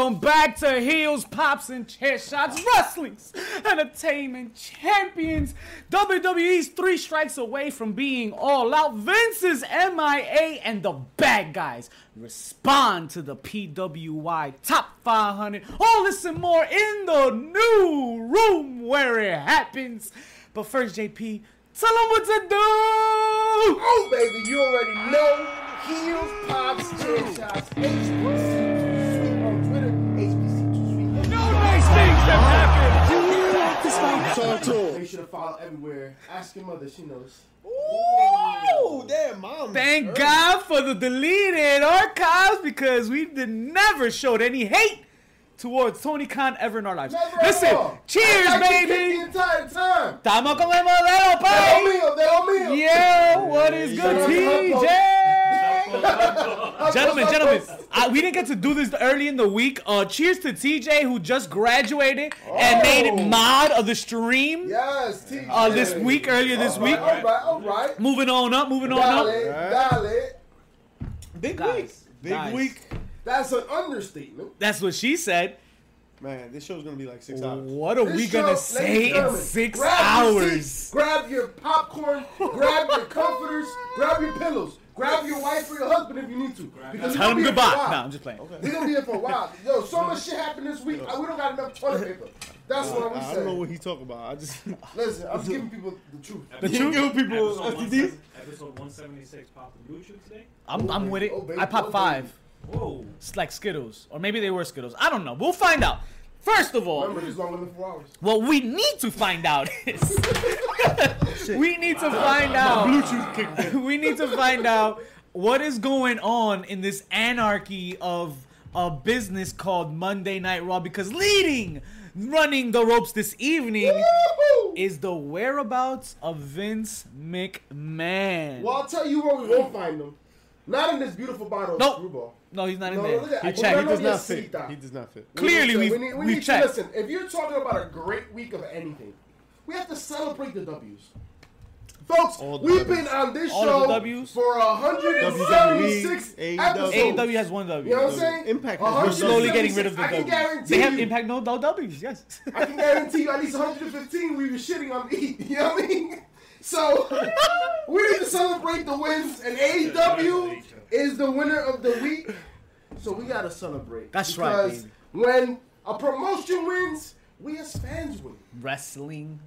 Welcome back to Heels, Pops, and Chair Shots Wrestling's Entertainment Champions. WWE's three strikes away from being all out. Vince's MIA and the bad guys respond to the PWI Top 500. All this and more in the new room where it happens. But first, JP, tell them what to do. Oh, baby, you already know. Heels, pops, chair shots, things have happened. Talk to him. Make sure to follow everywhere. Ask your mother, she knows. Ooh, damn, mom. Thank God for the deleted archives because we did never showed any hate towards Tony Khan ever in our lives. Never Listen, all. cheers, I got baby. The entire time. Estamos con el modelo, They pay. me, they on me. Yeah, what is good, Shout out TJ? Gentlemen, gentlemen, I, we didn't get to do this early in the week. Uh, cheers to TJ who just graduated and made it Oh. mod of the stream Yes, TJ. uh, this week, earlier this All right, week. All right, all right. Moving on up, moving on up. Dale, dale. Big Guys, week. Big guys. week. That's an understatement. That's what she said. Man, this show's gonna be like six hours. What are This we show, gonna say in six grab your hours? grab your popcorn, grab your comforters, grab your pillows, grab your wife or your husband if you need to. Because Tell we're them be here for a goodbye. while. No, I'm just playing. We're gonna be here for a while. Yo, so much shit happened this week. I- We don't got enough toilet paper. That's what I'm saying. I don't know what he's talking about. I just Listen, I'm giving people the truth. The truth? give people Episode, STDs. 170 episode 176 popped the blue chew today. I'm, I'm with it. Oh, baby. I popped Oh, five. Whoa. It's like Skittles, or maybe they were Skittles. I don't know. We'll find out. First of all, Remember, it's longer than four hours. what we need to find out is we need to find out. Bluetooth we need to find out what is going on in this anarchy of a business called Monday Night Raw because leading, running the ropes this evening Woo! is the whereabouts of Vince McMahon. Well, I'll tell you where we won't find them. Not in this beautiful bottle Nope. of screwball. No, he's not in No, there. look at- He I- checked. He does not fit. seat, He does not fit. Clearly, we, we've- need, we we've need checked. to listen. If you're talking about a great week of anything, we have to celebrate the W's. Folks, All we've Ws. been on this All show Ws? for 176 WWE, episodes. AEW has one W. You know what I'm saying? Impact. We're We're slowly getting rid of the I can W. guarantee They have impact no, no W's. Yes. I can guarantee you at least 115 we were shitting on E. You know what I mean? So we need to celebrate the wins, and AEW is the winner of the week. So we gotta celebrate. That's right, because baby. when a promotion wins, we as fans win. Wrestling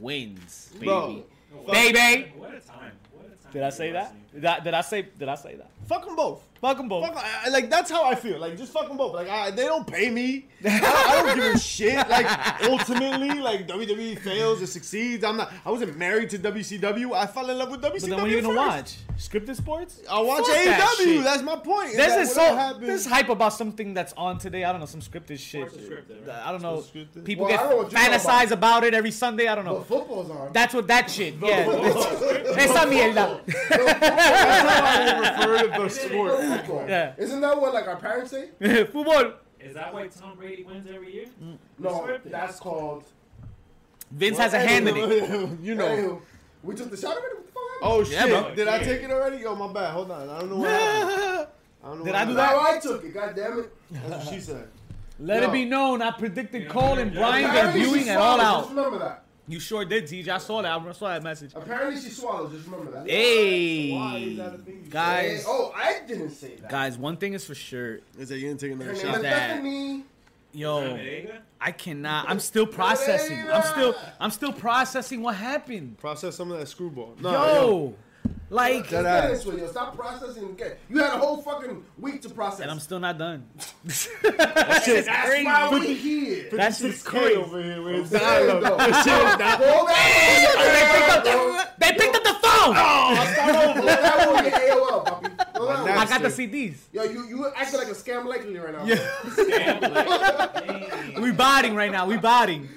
wins, baby. Bro, Baby. What a time. What a time. Did I to be say that? Wrestling. Did I, say? Did I say that? Fuck them both. Fuck them both. Fuck, I, I- like that's how I feel. Like just fuck them both. Like I, they don't pay me. I, I don't give a shit. Like ultimately, like WWE fails or succeeds. I'm not. I wasn't married to WCW. I fell in love with WCW. But then what are you gonna watch? Scripted sports? I watch Fuck that AEW. shit. That's my point. is There's this whatever so happens- this hype about something that's on today. I don't know some scripted shit. Scripted, right? I don't know. Scripted. People Well, get don't know what you're talking fantasize about. about it every Sunday. I don't know. But football's on. That's what that shit. Yeah. Esa mierda. That's how I refer to the sport. Football. Yeah. Isn't that what like our parents say? Football. Is that why Tom Brady wins every year? No, that's called. Vince has a hand in it. you know. Anywho, we took the shot already. What the fuck? Oh shit! Yeah, bro. Did I take it already? Yo, my bad. Hold on. I don't know what happened. I don't know Did what I do that? Now I took it. God damn it. That's what she said. Let it be known, I predicted Yeah, Cole and yeah, Brian Apparently she debuting at all swallowed. Just out. remember that. You sure did, TJ. I saw that. I saw that message. Apparently she swallowed. Just remember that. Why is Hey, that a thing? guys, Hey, oh, I didn't say that. guys. One thing is for sure. Is that you didn't take Her another shot? is that- Bethany. Yo, I cannot. I'm still processing. I'm still. I'm still processing what happened. Process some of that screwball. No, Yo, like, That Let's ass. get this way, yo. Stop processing again. You had a whole fucking week to process. and I'm still not done. that shit's That's crazy. why we here. That Shit's shit's crazy crazy. over here. with his There you dialogue. That shit is not- Hold that. They picked up the phone. Oh, Hold that one. Your AOL, puppy. Hold that one. I got the CDs. Yo, you you acting like a scam likely right now. Damn, like, hey. We botting right now. We botting.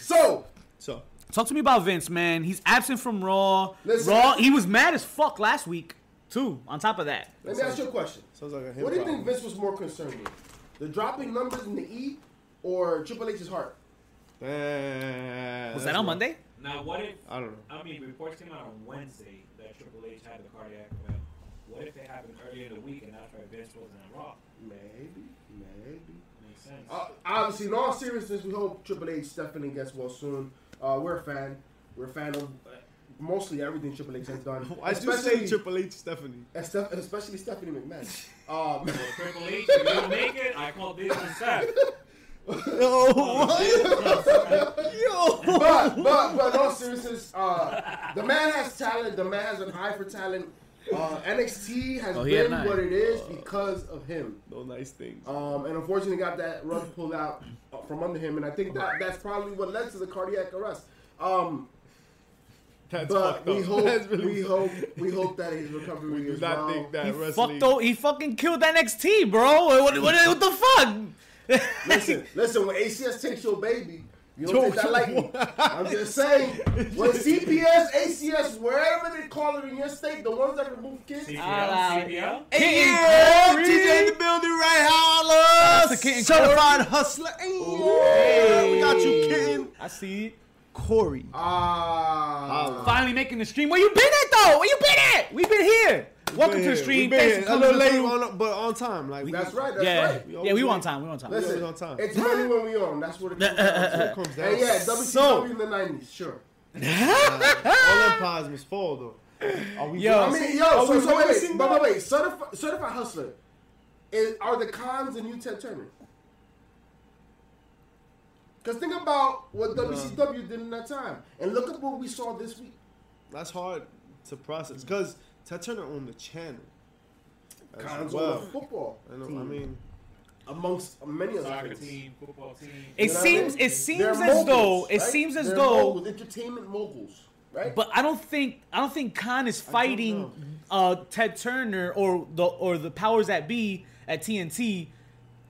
So So, Talk to me about Vince, man. He's absent from Raw. Listen. Raw. He was mad as fuck last week, too. On top of that, let me ask you a question. sounds like a What do you think. Vince was more concerned with? The dropping numbers in the E or Triple H's heart? Man, was that on rough. Monday? Now, what if, I don't know. I mean, reports came out on Wednesday that Triple H had the cardiac event. What if it happened earlier in the week and that's why Vince wasn't on Raw? Maybe, maybe. Makes sense. Uh, obviously, in all seriousness, we hope Triple H definitely gets well soon. Uh, we're a fan. We're a fan of mostly everything Triple H has done. I do say Triple H Stephanie. and especially Stephanie McMahon. Um, Well, Triple H, if you don't make it, I call this and Seth. Yo, Yo. but, but, but in all seriousness, uh, the man has talent. The man has an eye for talent. Uh, NXT has Oh, been what it is because of him. No nice things. Um, and unfortunately, got that rug pulled out uh, from under him, and I think that that's probably what led to the cardiac arrest. Um, That's but fucked we up. hope, That's really we fucked hope, we hope that his recovery We do is not well. think that He wrestling. fucked. o- He fucking killed NXT, bro. What, what, what the fuck? Listen, listen. When ACS takes your baby, you don't Yo, take that lightly. I'm just saying. When CPS, ACS, wherever they call it in your state, the ones that remove kids, CPL, Ah, CPL. King Yeah, TJ in the building, right? Holla! That's a Certified hustler. Yeah, we got you, kitten. I see. it. Corey. ah, Finally making the stream. Where you been at though? Where you been at? We've been here. Welcome to the stream. Thanks for a coming little the late, on, but on time. Like that's right. That's Yeah, right. yeah, we on time. We on time. Listen, on time. it's money when we on. That's what it comes down to. It comes down. And yeah, WCW So- in the '90s, sure. all empires must fall though. Are we Yo. I mean, yo, Are so, we so wait, reminiscing wait, but that? wait, wait. Certified, certified hustler. Is, are the Khans the new Ted Turner? Because think about what WCW did in that time, and look at what we saw this week. That's hard to process because Ted on owned the channel. as Khans well. on the football I know. team, I mean, amongst many other Soccer things. team, football team. It You know what I seems. mean? It seems They're as moguls, though. It right? seems as They're though. moguls, entertainment moguls, right? But I don't think I don't think Khan is fighting uh, Ted Turner or the or the powers that be at TNT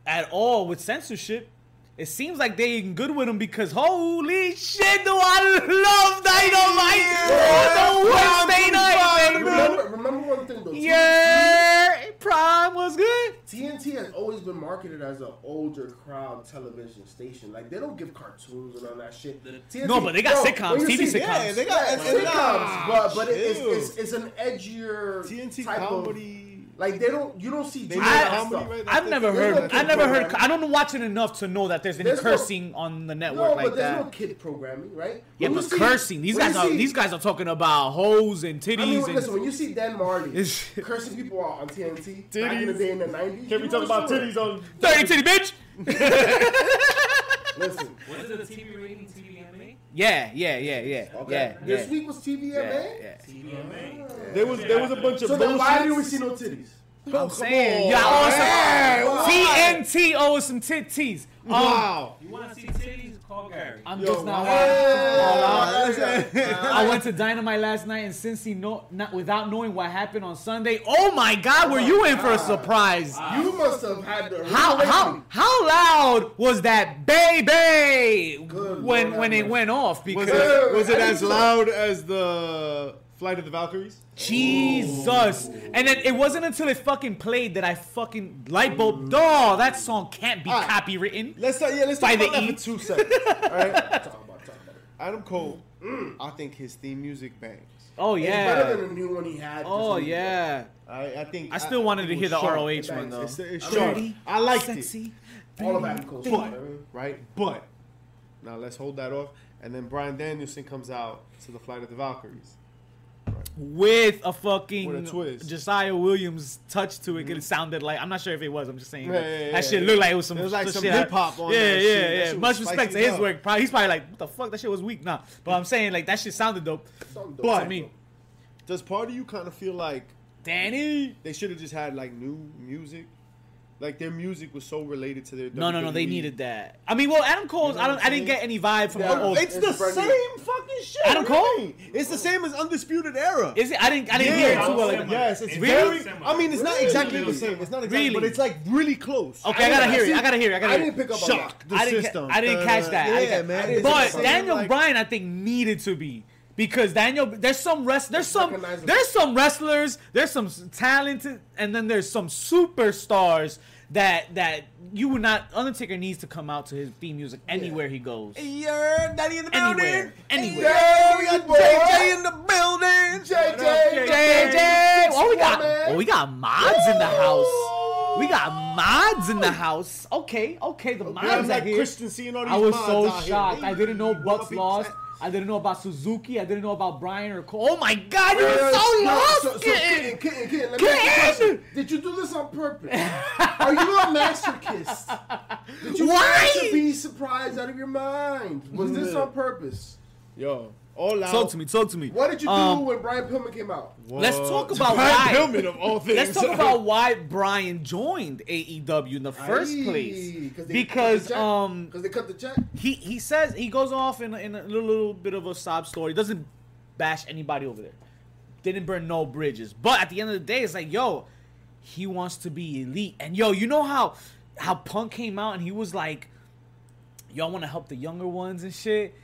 at all with censorship. It seems like they in good with him because holy shit, do I love Dynamite on the Wednesday night, baby. remember, remember one thing though. Yeah, Prime was good. TNT has always been marketed as an older crowd television station. Like they don't give cartoons and all that shit. TNT, No, but they got yo, sitcoms, TV see- sitcoms. yeah, they got Yeah, sitcoms, and- nah, but but it- it's, it's it's an edgier TNT type comedy. Of, like they don't you don't see They I- Fallon comedy stuff. right I've never heard. no I never heard. I don't watch it enough to know that there's any There's no- cursing on the network No, like but there's that. no kid programming, right? yeah, When but see- cursing. These guys are. see- These guys are talking about hoes and titties I mean, and. listen, when you see Dan Marley cursing people out on TNT back in the day in the 90s, Can we talk about sure. titties on? Dirty titty bitch. Listen, What is it, the TV rating, TVMA? Yeah, yeah, yeah, yeah, okay. yeah. This yeah. week was TVMA. Yeah, yeah. TVMA. There was there was a bunch of So then why didn't we see no titties? I'm saying, on. y'all owe some why? TNT owe us some titties. Um, Wow. You want to see titties? Call Gary. I'm Yo, just now. hey. I went to Dynamite last night, and Cincy, no, not without knowing what happened on Sunday. Oh my God, were you in for a surprise? You must have had the How how how loud was that baby Good when Lord when it went off? Was Because it was it as loud as the Flight of the Valkyries? Jesus, and then it wasn't until it fucking played that I fucking light bulb. Oh, that song can't be Ah. copywritten. Let's talk, yeah, let's By talk the about E. that for two seconds. All right, Talk about, talk about it. Adam Cole. I think his theme music bangs. Oh It's better yeah. than the new one he had. Oh yeah. I, I think I still wanted to hear the sharp. ROH It one though. It's, it's I sharp. Dirty, I liked it. sexy. All of Adam Cole's But, right? But now let's hold that off. And then Brian Danielson comes out to the Flight of the Valkyries. With a fucking With a twist. Josiah Williams touch to it. 'cause It sounded like I'm not sure if it was. I'm just saying Yeah, that, yeah, yeah, that shit yeah. looked like it was some. It was like some shit. hip-hop on Yeah, that yeah, shit. That yeah. shit Much respect to his up. work. Probably, he's probably like, what the fuck? That shit was weak. Nah, but I'm saying like that shit sounded dope. Something dope. But to me. does part of you kind of feel like Danny. they should have just had like new music? Like their music was so related to their. No, no, no. They needed that. I mean, well, Adam Cole's. know I don't. I'm didn't get any vibe from Yeah. the old. It's the It's Freddie. same fucking shit. Adam What Cole? mean? It's the same as Undisputed Era. Is it? I didn't. I didn't Yeah, hear it too well. similar. Yes, it's It's very. similar. I mean, it's not Really? exactly the same. It's not exactly, Really? but it's like really close. Okay, I gotta I hear it. I gotta hear it. I gotta I didn't pick up Shock the I didn't. system. I didn't Uh, catch that. I Yeah, didn't ca- man. I didn't It's But Daniel Bryan, I think, needed to be because Daniel. There's some rest. There's some. There's some wrestlers. There's some talented, and then there's some superstars that that you would not. Undertaker needs to come out to his theme music anywhere he goes. You're Daddy in the Anywhere. building. Anywhere. Yeah, we got Boy. JJ in the building. JJ, JJ. Oh, we got. Oh, we got mods in the house. We got mods in the house. Okay, okay, the mods I'm mods are like here. Christian seeing all these I was mods so out here. shocked. I didn't know you Bucks be lost. Chat- I didn't know about Suzuki. I didn't know about Brian or Cole. Oh my God, you're so no, lost. So, so kid. kitten, kitten, kitten, let me ask you a Kitten! question. Did you do this on purpose? Are you a masochist? Did you Why? want to be surprised out of your mind? Was this on purpose? Yo, all out. Talk to me. Talk to me. What did you do Um, when Brian Pillman came out? Let's talk about Brian why. Pillman of all things. Let's talk about why Brian joined AEW in the first Aye, place. 'cause they Because cut the check? um, 'Cause they cut the check. he he says he goes off in, a- in a little, little bit of a sob story. He doesn't bash anybody over there. Didn't burn no bridges. But at the end of the day, it's like, yo, he wants to be elite. And yo, you know how how Punk came out and he was like, y'all want to help the younger ones and shit.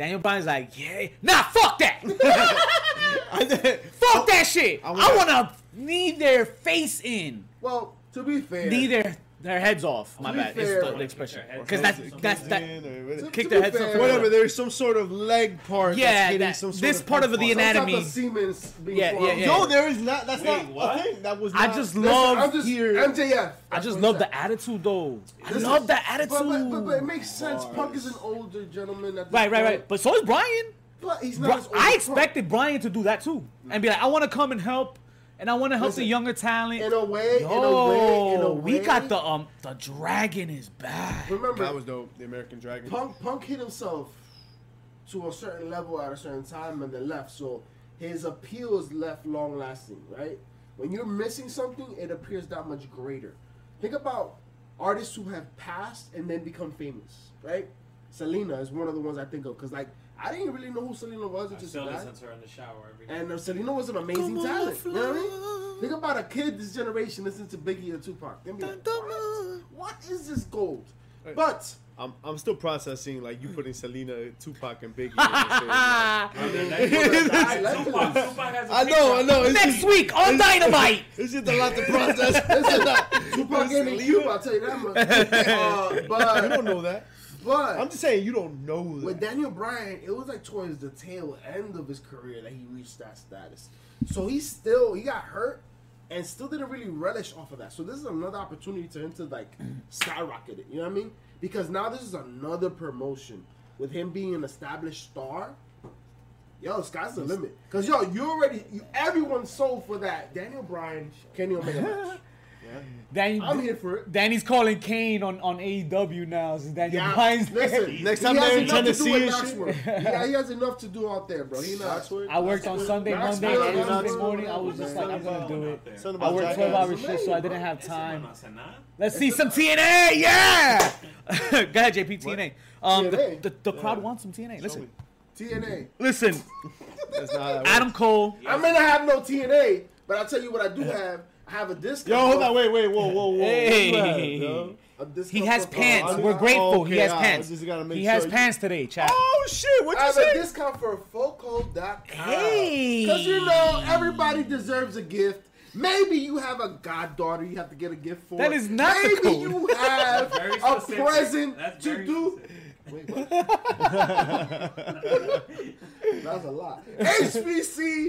Daniel Bryan's like, yeah, nah, fuck that. fuck that shit. I, wanna- want to knee their face in, Well, to be fair, knee their their heads off. My bad. fair- It's the, the expression because that's that's that. To- Kick their heads fair- off. Whatever, there's some sort of leg part Yeah, that's hitting that- some sort this of part of the part. some type anatomy- of Siemens being Yeah, formed. yeah, yeah. No, there is not. That's Wait, not what? a thing. That was I just love I'm just here- MJF. I That's just what love the attitude though. I Listen, love the attitude. But, but, but, but it makes sense. Punk is an older gentleman. At right, right, right. But so is Brian. But he's not. Bri- as old I expected Brian to do that too, and be like, I want to come and help, and I want to help the younger talent. In a way, in a way, in a way. we got the um the dragon is back. Remember, That was dope. The American Dragon. Punk Punk hit himself to a certain level at a certain time and then left. So his appeal is left long lasting, right? When you're missing something, it appears that much greater. Think about artists who have passed and then become famous, right? Selena is one of the ones I think of because like I didn't really know who Selena was I until still she listen to her in the shower every day. And uh, Selena was an amazing Come on, talent. You know what I mean? Think about a kid this generation listening to Biggie and Tupac. They be like, Dun, dun, what? what is this gold? But I'm, I'm still processing like you putting Selena, Tupac, and Biggie. in the same, like- I mean, Tupac, Tupac has a I know, I know. It's Next just, week on Dynamite. it's just a lot to process. Listen, Tupac ain't in Cuba, I'll tell you that much. Uh, you but don't know that. But I'm just saying you don't know with. Daniel Bryan, it was like towards the tail end of his career that he reached that status. So he still he got hurt and still didn't really relish off of that. So this is another opportunity to him to like skyrocket it. You know what I mean? Because now this is another promotion with him being an established star. Yo, sky's the limit. Cause yo, you already you, everyone sold for that Daniel Bryan Kenny Omega match. Danny, I'm here for it. Danny's calling Kane on, on AEW now. So Daniel Yeah, Bryan's listen. Next he time has they're in enough to do Tennessee and Knoxville. Yeah, he has enough to do out there, bro. He not. I worked on Sunday, Monday, Knoxville, and Tuesday Knoxville, morning. I was just like, I'm gonna do it. I worked 12 hour Daniels. shifts, so I didn't have time. no hace nada. Let's see some TNA, yeah. Go ahead, JP. TNA. Um, the, TNA? the, the crowd wants some TNA. Listen, TNA. listen. That's not how that works. Adam Cole. I may not have no TNA, but I'll tell you what I do have. I have a discount. Yo, hold on, wait, wait, whoa, whoa, whoa. Hey. Have, yo? A discount He has for- pants. We're grateful. He okay, has alright, pants. just gotta He has you- pants today, chat. Oh shit! What I you say? have a discount for Foco.com. Hey. Because you know, everybody deserves a gift. Maybe you have a goddaughter you have to get a gift for. That is not the Maybe code. you have a present to do. specific. Wait? That's a lot. HPC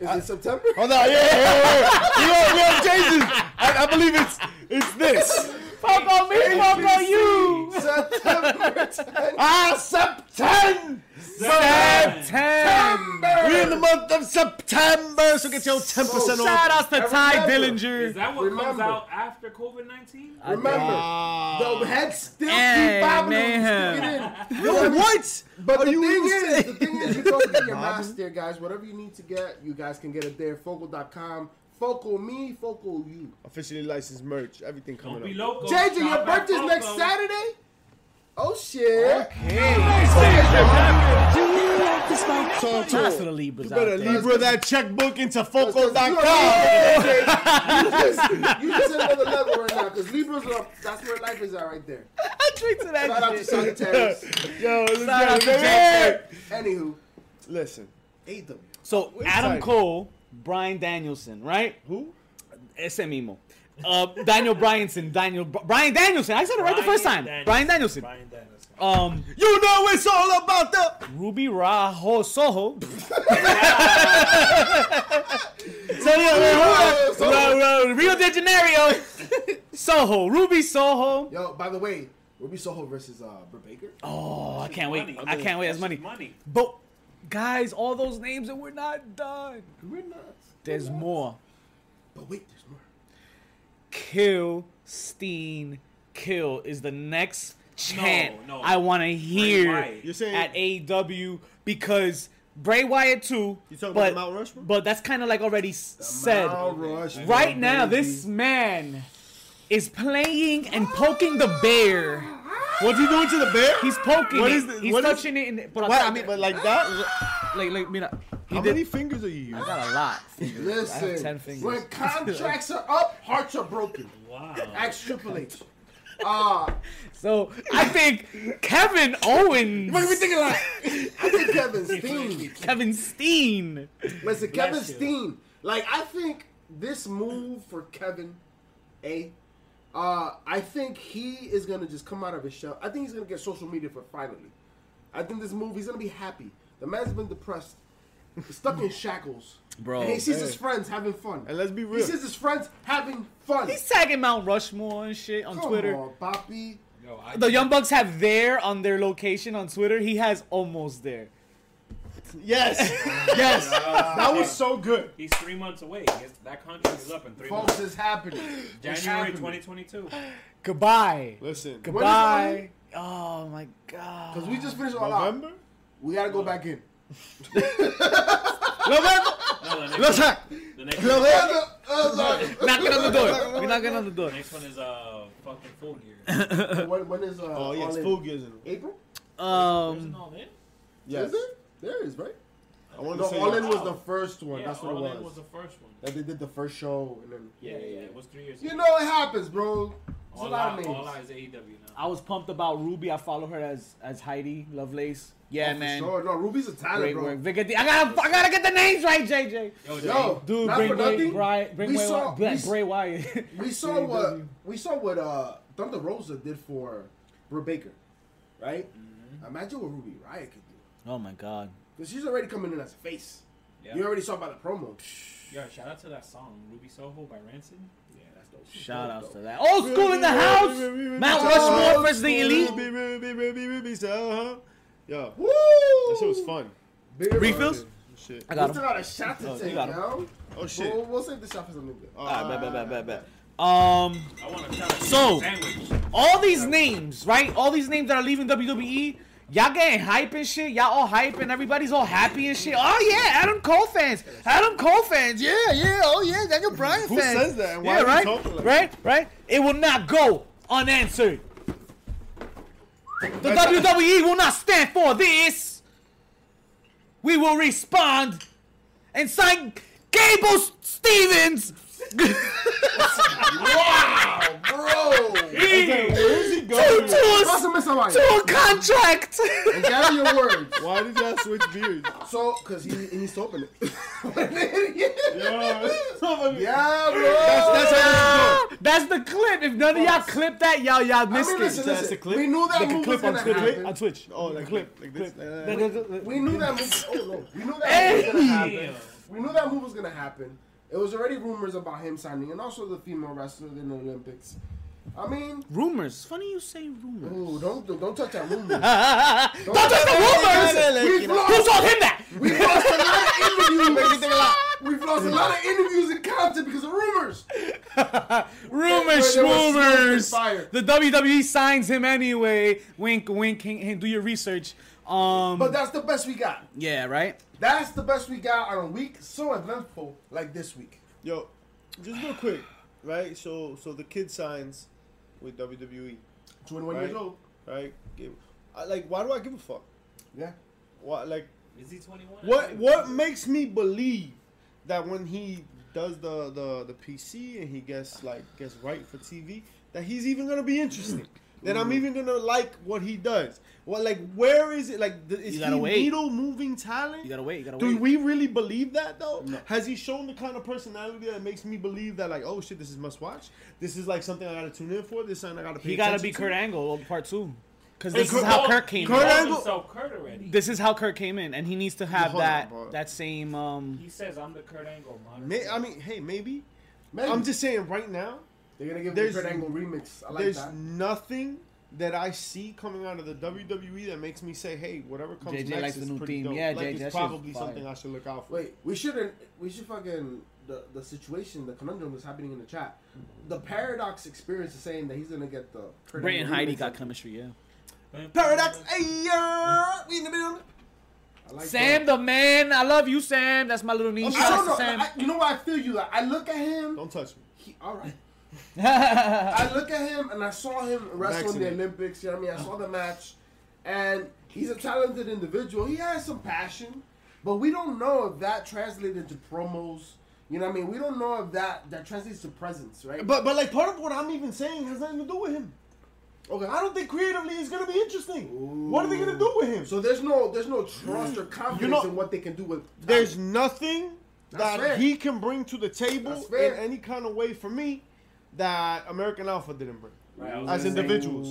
is in September. Hold on, yeah, yeah, yeah. You have changes. I, I believe it's it's this. Fuck on me, fuck on you. September 10th. Ah, September. September. We're in the month of September, so get your ten percent off. Shout outs to Ty Remember, Is that what comes out after COVID 19? Remember, Ah. the head still Hey, keep bobbing man. and in. Yo, what? But Are the you thing is, the thing is, you go get your Bobbing? mask there, guys. Whatever you need to get, you guys can get it there. Foco.com. Focal me, focal you. Officially licensed merch, everything Don't coming be up. loco. JJ, your birthday's next Saturday? Oh, shit. Okay. Talk to Shout him. for the Libras You out better there. Libra that checkbook into Because you Foco.com. you just, you just at another level right now because Libras are, that's where life is at right there. I drink to that. Shout out to that. Sagittarius. Yo, let's Shout out to it, Anywho, Listen, AW. So Adam. Cole, Brian Danielson, right? who? Ese mismo. Uh, Daniel Bryanson, Daniel Brian Danielson. I said it right the first time. Brian Danielson. Brian Danielson. Um, You know it's all about the. Ruby Rajo Soho. Tell you, man, who that- Ro- Ro- Rio de Janeiro. Soho, Ruby Soho. Yo, by the way, Ruby Soho versus uh, Britt Baker. Oh, I can't wait. I can't wait. That's That's money. money. But guys, all those names and we're not done. We're nuts. There's We're nuts. more. But wait, there's more. Kill Steen Kill is the next chant no. I want to hear You're saying- at AEW because Bray Wyatt too. You talking but, about Mount Rushmore? But that's kind of like already s- said. Mount Rushmore, Right now, this man is playing and poking the bear. What's he doing to the bear? He's poking What it. is the- He's what is- touching it. In, but What? I mean, but like that? like, like, mira, he How did. many fingers are you using? I got a lot. I have Listen, ten fingers. when contracts are up, hearts are broken. Wow. Ask Triple H. Uh, So I think Kevin Owens, what are we thinking like? I think Kevin Steen. Kevin Steen. Listen, Kevin Steen. Like, I think this move for Kevin, A, uh, I think he is gonna just come out of his shell. I think he's gonna get social media for finally. I think this move, he's gonna be happy. The man's been depressed, stuck in shackles. Bro, and he sees hey. his friends having fun. And let's be real, He sees his friends having fun. He's tagging Mount Rushmore and shit on Come Twitter. on, Papi. Yo, I, The Young Bucks have there on their location on Twitter. He has almost there. Yes, yes. that was so good. He's three months away. His, that contract is up in three Folks, months. it's happening. It's January happening. 2022. Goodbye. Listen, Goodbye. Oh my god. Because we just finished all out. November. We gotta go back in. November. No, the next, Let's one, hack. the next, November. Knocking on the door. We're knocking on the door. the next one is uh fucking full gear. when, when is uh, Oh yes, All In? full gears in. April? Isn't Um, all in? Yes. Is there? There is, right? I want No, to say All In was the first one. Yeah, That's what all it in was. was the first one. That they did the first show and then. Yeah, yeah, yeah. It was three years. You ago. know it happens, bro. It's a all lot out, of all names. is AEW now. I was pumped about Ruby. I follow her as as Heidi Lovelace. Yeah, Oh, for man. Sure. No, Ruby's a talent, Great bro. work. Vic- I gotta I gotta get the names right, JJ. Yo, Yo, Dude, not bring for Bray, nothing. Bray, bring we Bray, saw- Wyatt- Bray, we Bray Wyatt. We saw what we saw what uh Thunder Rosa did for Britt Baker, right? Imagine what Ruby Riott could do. Oh my god. Because she's already coming in as a face. Yeah. You already saw by the promo. Yeah, shout out to that song, Ruby Soho by Rancid. Yeah, that's dope. Shout outs to that. Old school in the house. Mount Rushmore versus the elite. Ruby, Ruby, Ruby, Ruby, so, huh? Yo, Woo! that shit was fun. Beer Refills? Shit. I We got still him. got a shot to Oh, take, yo. Oh shit. We'll, we'll save the shot for something good. Alright, bet, bet, bet, bet, bet. Um, I want to shout out to So- all these names, right? All these names that are leaving WWE, y'all getting hype and shit. Y'all all hype and everybody's all happy and shit. Oh yeah, Adam Cole fans. Adam Cole fans. Yeah, yeah. Oh yeah, Daniel Bryan fans. Who says that why yeah, right, like right, right. It will not go unanswered. The WWE will not stand for this. We will respond and sign Gable Stevens. Wow, bro! Okay, where's he to, going? to, a, Pasa Miss Hawaii. to a contract. And gather your words. Why did y'all switch beards? So, because he, he needs to open it. What an idiot. Yeah, bro. That's, that's how it's That's the clip. If none of y'all clip that, y'all y'all I missed mean, it. listen, That's listen. a clip? We knew that They move was clip on gonna Twitch. happen. On Twitch. Oh, like clip, like this. Uh, we knew that move. Oh no, we knew that move was gonna happen. We knew that move was gonna happen. It was already rumors about him signing, and also the female wrestler in the Olympics. I mean, Rumors. Funny you say rumors. ooh, don't don't touch that rumor. Don't touch the rumors. We've Who told him that? we've lost a lot of interviews. We've lost a lot of interviews and content because of rumors. Rumors, There was smoke and rumors. The WWE signs him anyway. Wink, wink. Hey, hey, do your research. Um. But that's the best we got. yeah, right. That's the best we got on a week so eventful like this week. Yo, just real quick, right? So, so the kid signs with WWE, 21 Right. years old. right? I, like, why do I give a fuck? Yeah. Why, like, Is he 21? what what makes me believe that when he does the the the PC and he gets like gets right for TV, that he's even gonna be interesting. That I'm even gonna like what he does. What like where is it? Like the, is he gotta wait. needle moving talent? You gotta wait. You gotta Do wait. we really believe that though? Has he shown the kind of personality that makes me believe that like, oh shit, this is must watch. This is like something I gotta tune in for. This is something I gotta pay he gotta be to? Kurt Angle part two. Because Hey, this is how Called- Kurt came Kurt in. Kurt Angle- himself Kurt already. This is how Kurt came in, and he needs to have Hold on, that that same um. he says I'm the Kurt Angle modern. May, I mean, hey, maybe. Maybe. I'm just saying right now, They're gonna give There's- the Kurt Angle remix. I like There's that. nothing that I see coming out of the WWE that makes me say, "Hey, whatever comes JJ next likes is the new pretty theme. dope." Yeah, like JJ, it's probably something I should look out for. Wait, we shouldn't. We should fucking the the situation, the conundrum that's happening in the chat. The paradox experience is saying that he's gonna get the Kurt Bray and Heidi got chemistry, yeah. Paradox, hey, we in the middle. I like Sam, that. the man. I love you, Sam. That's my little niece. I Shout don't know. Sam. I, you know why I feel you? Like I look at him. Don't touch me. He, all right. I look at him and I saw him wrestle in the Olympics. You know what I mean? I saw the oh. match, and he's a talented individual. He has some passion, but we don't know if that translated into promos. You know what I mean? We don't know if that that translates to presence, right? But but like part of what I'm even saying has nothing to do with him. okay. I don't think creatively it's gonna be interesting. What are they gonna do with him? So there's no there's no trust or confidence know- in what they can do with. There's nothing That's that fair. he can bring to the table in any kind of way for me that American Alpha didn't bring Right, as gonna say- individuals.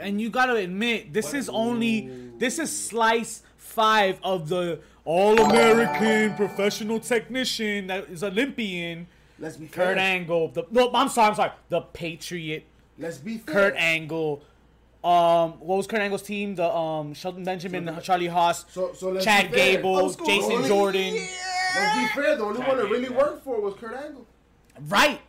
and you gotta admit, this What- is only this is slice five of the all American professional technician that is Olympian. Let's be fair. Kurt Angle. The, no, I'm sorry, I'm sorry. The Patriot. Let's be fair. Kurt Angle. Um, what was Kurt Angle's team? The um Shelton Benjamin, Charlie Haas, So so let's Chad be. Gable, Jason Only- Jordan. Let's be fair. The only one that really worked for was Kurt Angle. Right.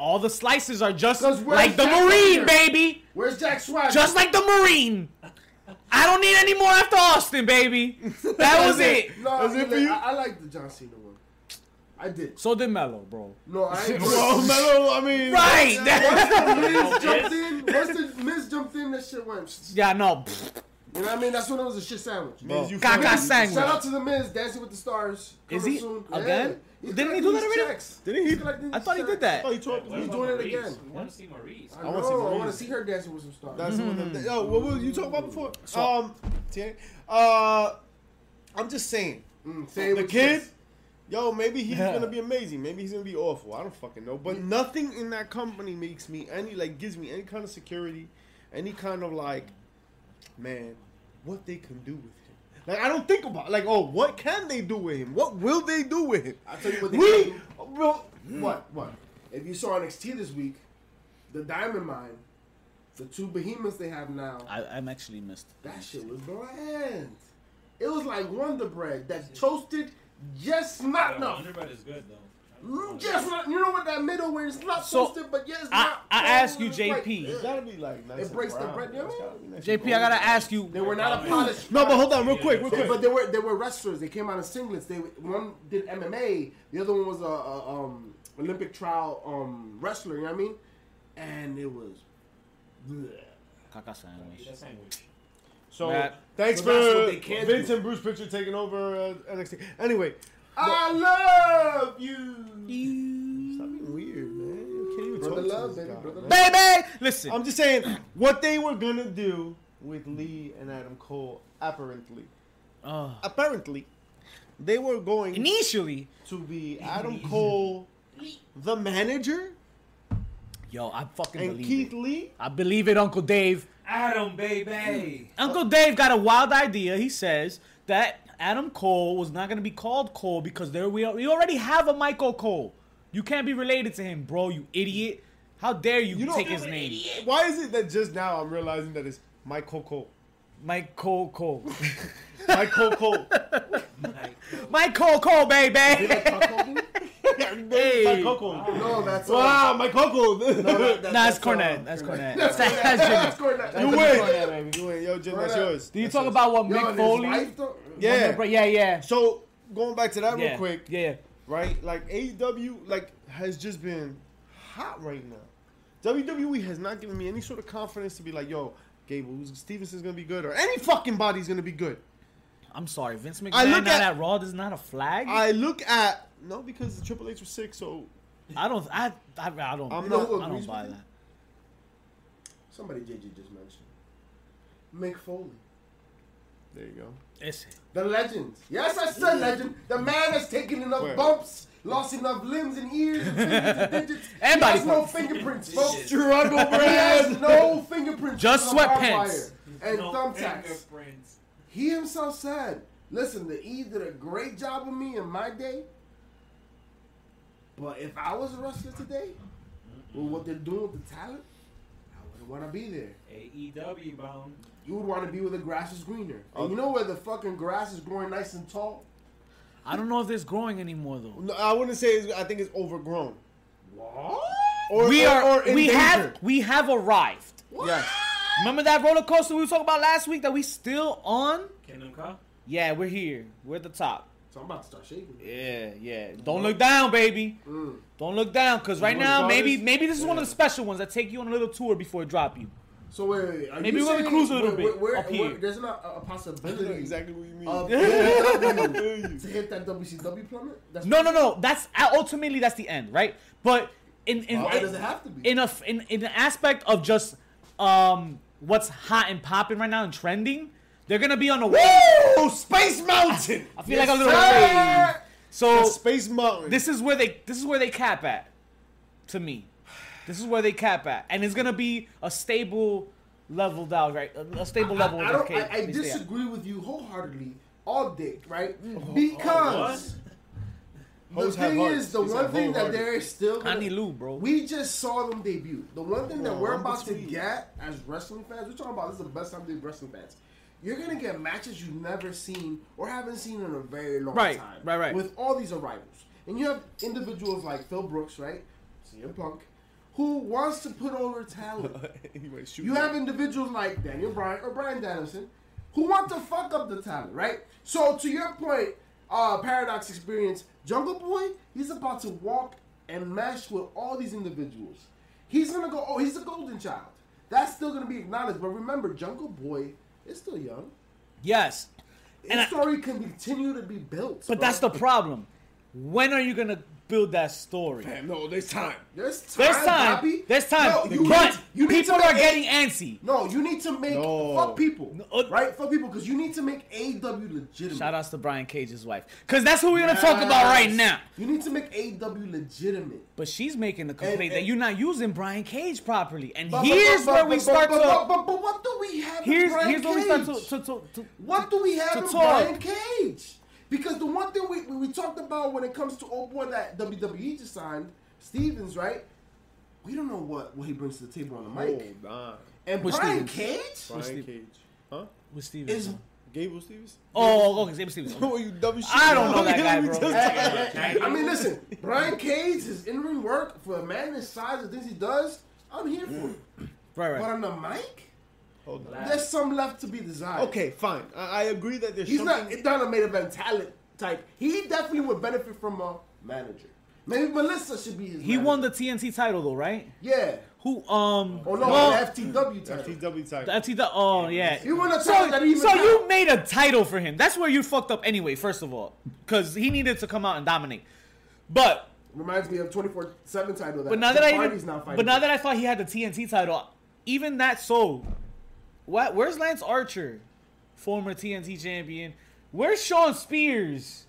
All the slices are just like the Jack Marine, baby. Where's Jack Swagger? Just like the Marine. I don't need any more after Austin, baby. That was it. No, Is it for I, you? I like the John Cena one. I did. So did Mello, bro. No, I ain't. Well, Melo, I mean, Right. Once the Miz jumped in, once the Miz jumped in, that shit went. yeah, no. You know what I mean? That's when it was a shit sandwich. Miz, you Caca fucking- sandwich. Shout out to the Miz, Dancing with the Stars. Is Coming he? soon. Again? He's Didn't he do that these already? checks. Didn't he? He's collecting I these thought he did checks. that. Oh, he told What He's about doing it again. We want to see Maryse. I I wanna see know. I want to see her dancing with some stars. That's the one Mm-hmm. that, oh, what were you talking about before? So- um, T- uh, I'm just saying, Mm, say the kid, says. yo, maybe he's Yeah. gonna be amazing. Maybe he's gonna be awful. I don't fucking know. But nothing in that company makes me any like gives me any kind of security, any kind of like, man, what they can do with him. Like I don't think about like, oh, what can they do with him? What will they do with him? I'll tell you what they We, can do. well, What? What? If you saw NXT this week, the Diamond Mine, the two behemoths they have now, I, I'm actually missed. that shit was bland. It was like Wonder Bread that's toasted just not Yeah, enough. Wonder Bread is good though. Mm, Just not, you know what that middle where it's not So, toasted, but yes, I- not. I ask you, JP. it's gotta be like nice. It and breaks the brown. bread, you know It's what I gotta be nice JP, I gotta ask you. They were not a polished. No, but hold on, real quick, real quick. but they were they were wrestlers. They came out in singlets. They one did MMA. The other one was a, a um, Olympic trial um, wrestler. You know what I mean? And it was. bleh. Caca sandwich. sandwich. So Matt. thanks So for they Vince and Bruce Pritchard taking over uh, NXT. Anyway, I love you, stop being weird, man. You can't even brother. talk to Love, this baby, guy, brother. man. Love. Baby, listen. I'm just saying what they were gonna do with Lee and Adam Cole. Apparently, Uh, apparently, they were going initially, to be Adam Cole, the manager, yo, I fucking and believe Keith it. Lee. I believe it, Uncle Dave. Adam, baby. Uncle Dave got a wild idea. He says that Adam Cole was not gonna be called Cole because there we we already have a Michael Cole. You can't be related to him, bro. You idiot. How dare you, You take his name? Why is it that just now I'm realizing that it's Michael Cole? Mike Cole Cole. Michael Cole. Mike Cole Cole, You baby. like Hulk Hogan? Hey. Michael Cole. No, that's uh, Wow, Michael Cole. No, that- that- Nah, it's uh, Cornette. That's Cornette. That's That's Cornette. That's Jimmy. Cornette. You win. Cornette, baby. You win. Yo, Jim, that's yours. Do you That's talk yours. about what Yo, Mick and his Foley? Wife, though? Yeah. Yeah, yeah. So going back to that yeah. real quick, Yeah. right? Like AEW, like has just been hot right now. WWE has not given me any sort of confidence to be like, yo, Gable Stevenson's gonna be good, or any fucking body's gonna be good. I'm sorry, Vince McMahon I look at- at Raw. This is not a flag. I, I look at no because the Triple H was sick, so I don't. I. I, I don't. I'm not, I don't, buy that. Somebody JJ just mentioned. Mick Foley. there you go. It's The legend. Yes, I said legend. The man has taken enough Where? bumps, lost enough limbs and ears and fingers and digits. And he body has no fingerprints, folks. Struggle, He has no fingerprints. Just on the barbed sweatpants. And No thumbtacks. He himself said, listen, the E did a great job of me in my day. But if I was a wrestler today, with what they're doing with the talent, I wouldn't want to be there. AEW bound. You would want to be where the grass is greener. And you know where the fucking grass is growing nice and tall? I don't know if it's growing anymore though. No, I wouldn't say. It's, I think it's overgrown. What? Or, we or- are. or we have. We have arrived. Yes. Remember that roller coaster we were talking about last week that we still on? Kingdom Come. Yeah, we're here. We're at the top. So I'm about to start shaking. Yeah, yeah. Don't look down, baby. Mm. Don't look down, cause right now maybe maybe this is one of the special ones that take you on a little tour before it drop you. So wait, wait, wait. Are Maybe you we're gonna cruise a little where- bit where- up where- here. there's not a, a I know possibility exactly what you mean. of to hit that WCW plummet? That's No, no, no. That's ultimately that's the end, right? But in in Why in, does it have to be? in a f- in in the aspect of just um what's hot and popping right now and trending, they're gonna be on a wave. Woo! Space Mountain. I feel like a little sir! wave. So The Space Mountain. this is where they this is where they cap at. To me, this is where they cap at, and it's gonna be a stable level down, right? A, a stable level. I, I, that don't, I, I they stay at. disagree with you wholeheartedly all day, right? Mm. Because the Hoes thing is, the He one thing that wholehearted. there is still gonna, Connie Lou, bro. we just saw them debut. The one thing that we're I'm about to get as wrestling fans, we're talking about this is the best time to be wrestling fans. You're gonna get matches you've never seen or haven't seen in a very long Right, time. right, right. With all these arrivals, and you have individuals like Phil Brooks, right, CM Punk, who wants to put over talent. Anyway, You have individuals like Daniel Bryan or Brian Danielson who want to fuck up the talent, right? So to your point, uh, Paradox Experience, Jungle Boy, he's about to walk and mesh with all these individuals. He's gonna go. Oh, he's a golden child. That's still gonna be acknowledged. But remember, Jungle Boy is still young. yes, His And I- story can continue to be built. but bro. that's the problem. When are you gonna build that story? Man, no, there's time. There's time. There's time. Bobby. There's time. No, you but need, you need people to are make getting antsy. No, you need to make No. fuck people, No, uh, right? Fuck people, because you need to make AW legitimate. Shout outs to Brian Cage's wife. Because that's who we're going to talk about right now. You need to make AW legitimate. But she's making the complaint And- that you're not using Brian Cage properly. And But- here's but- where but- we but- start but, to. But, but, but what do we have? in here's Brian here's where we start to. To, to, to What do we have to in talk. Brian Cage? Because the one thing we, we, we talked about when it comes to old boy that WWE just signed, Stevens, right? We don't know what, what he brings to the table on the mic. Oh, Hold on. and Which Brian Stevens? Cage Brian Steve- Cage. Huh? with Steven. is. Gable Stevens? oh, oh okay, David Stevens. Oh, you dumb shit. I don't know that Let guy, bro. just- I mean, listen, Brian Cage, his in ring work for a man his size, the things he does, I'm here for it. Right, But on the mic, Hold on. there's some left to be desired. Okay, fine. I, I agree that there's He's something. not, not a main event talent type. He definitely would benefit from a manager. Maybe Melissa should be his He manager. won the TNT title though, right? Yeah. Who? Um. Oh, no, well, the FTW title. FTW type. the FTW. Oh, yeah. He won a So, title that he even so got. you made a title for him. That's where you fucked up anyway. First of all, because he needed to come out and dominate. But Reminds me of 24-7 title that But now that I even, now fighting. but now that I thought he had the TNT title, even that so, what? Where's Lance Archer, former TNT champion? Where's Shawn Spears?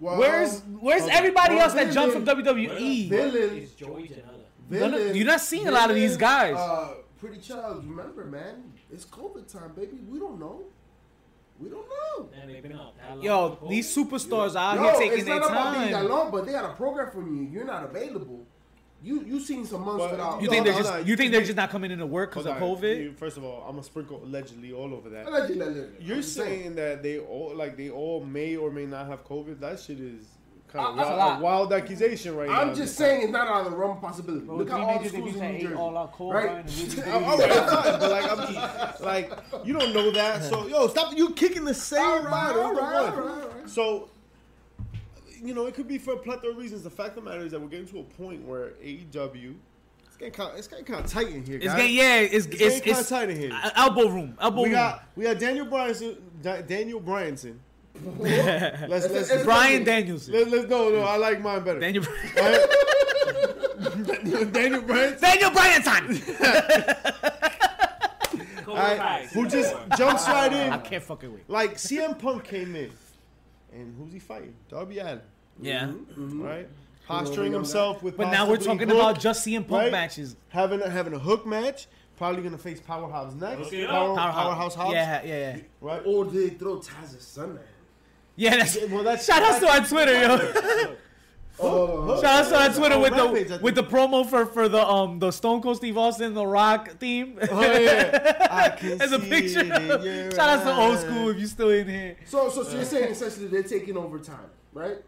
Well, Where's Where's okay. everybody Well, else that jumped from Villain- WWE? Villain- Is Joey Janela. None Villain- you're not seeing a lot of these guys. Uh, Pretty Child, remember, man, it's COVID time, baby. We don't know. We don't know. And they've been out that long. Yo, these COVID. superstars are out Yo, here taking it's their not about being that long, but they got a program from you. You're not available. You you seen some months But- without. You No, think they're no, just no, you think they're just not coming into work because of COVID? You- First of all, I'm gonna sprinkle allegedly all over that. Allegedly, allegedly. You're I'm just saying that they all like they all may or may not have COVID. That shit is kind Uh, of that's wild, lot. a wild accusation right now. I'm just saying it's not out of the realm of possibility. Bro, Look three how all the major schools debuts in at New Jersey, all out cold, right? Brian, and really All right, that's fine, but like I'm like you don't know that, so yo, stop you kicking the same All right, bottle. all the right, one. all right, all right. So you know, it could be for a plethora of reasons. The fact of the matter is that we're getting to a point where AEW it's getting kind, it's getting kind of tight in here. It's guys. getting yeah, it's It's it's getting kinda tight in here. uh, elbow room, elbow we room. got we got Daniel Bryanson, Da- Daniel Bryanson. let's let's it's- Brian Danielson. let, let's no no I like mine better. Daniel Right? Daniel Bryanson. Daniel Bryan time. COVID Alright, guys. who just jumps right in? I can't fucking wait. Like CM Punk came in, and who's he fighting? Darby Allin, Yeah. right? Posturing himself with. But now we're talking Hook, about just CM Punk right? matches. having a, having a hook match. Probably gonna face Powerhouse next. Look it up. Power, Powerhouse Hobbs, Yeah, yeah, yeah. right? Or did they throw Taz's son at him? Yeah, that's Well, that's shout out to that's- our Twitter, yo. Oh, Shout out to on Twitter with Rampage, the with the promo for for the um the Stone Cold Steve Austin the Rock theme. Oh, yeah. I can As a picture. it in your Shout out to old school if you still in here. So, so, so you're saying essentially they're taking over time, right?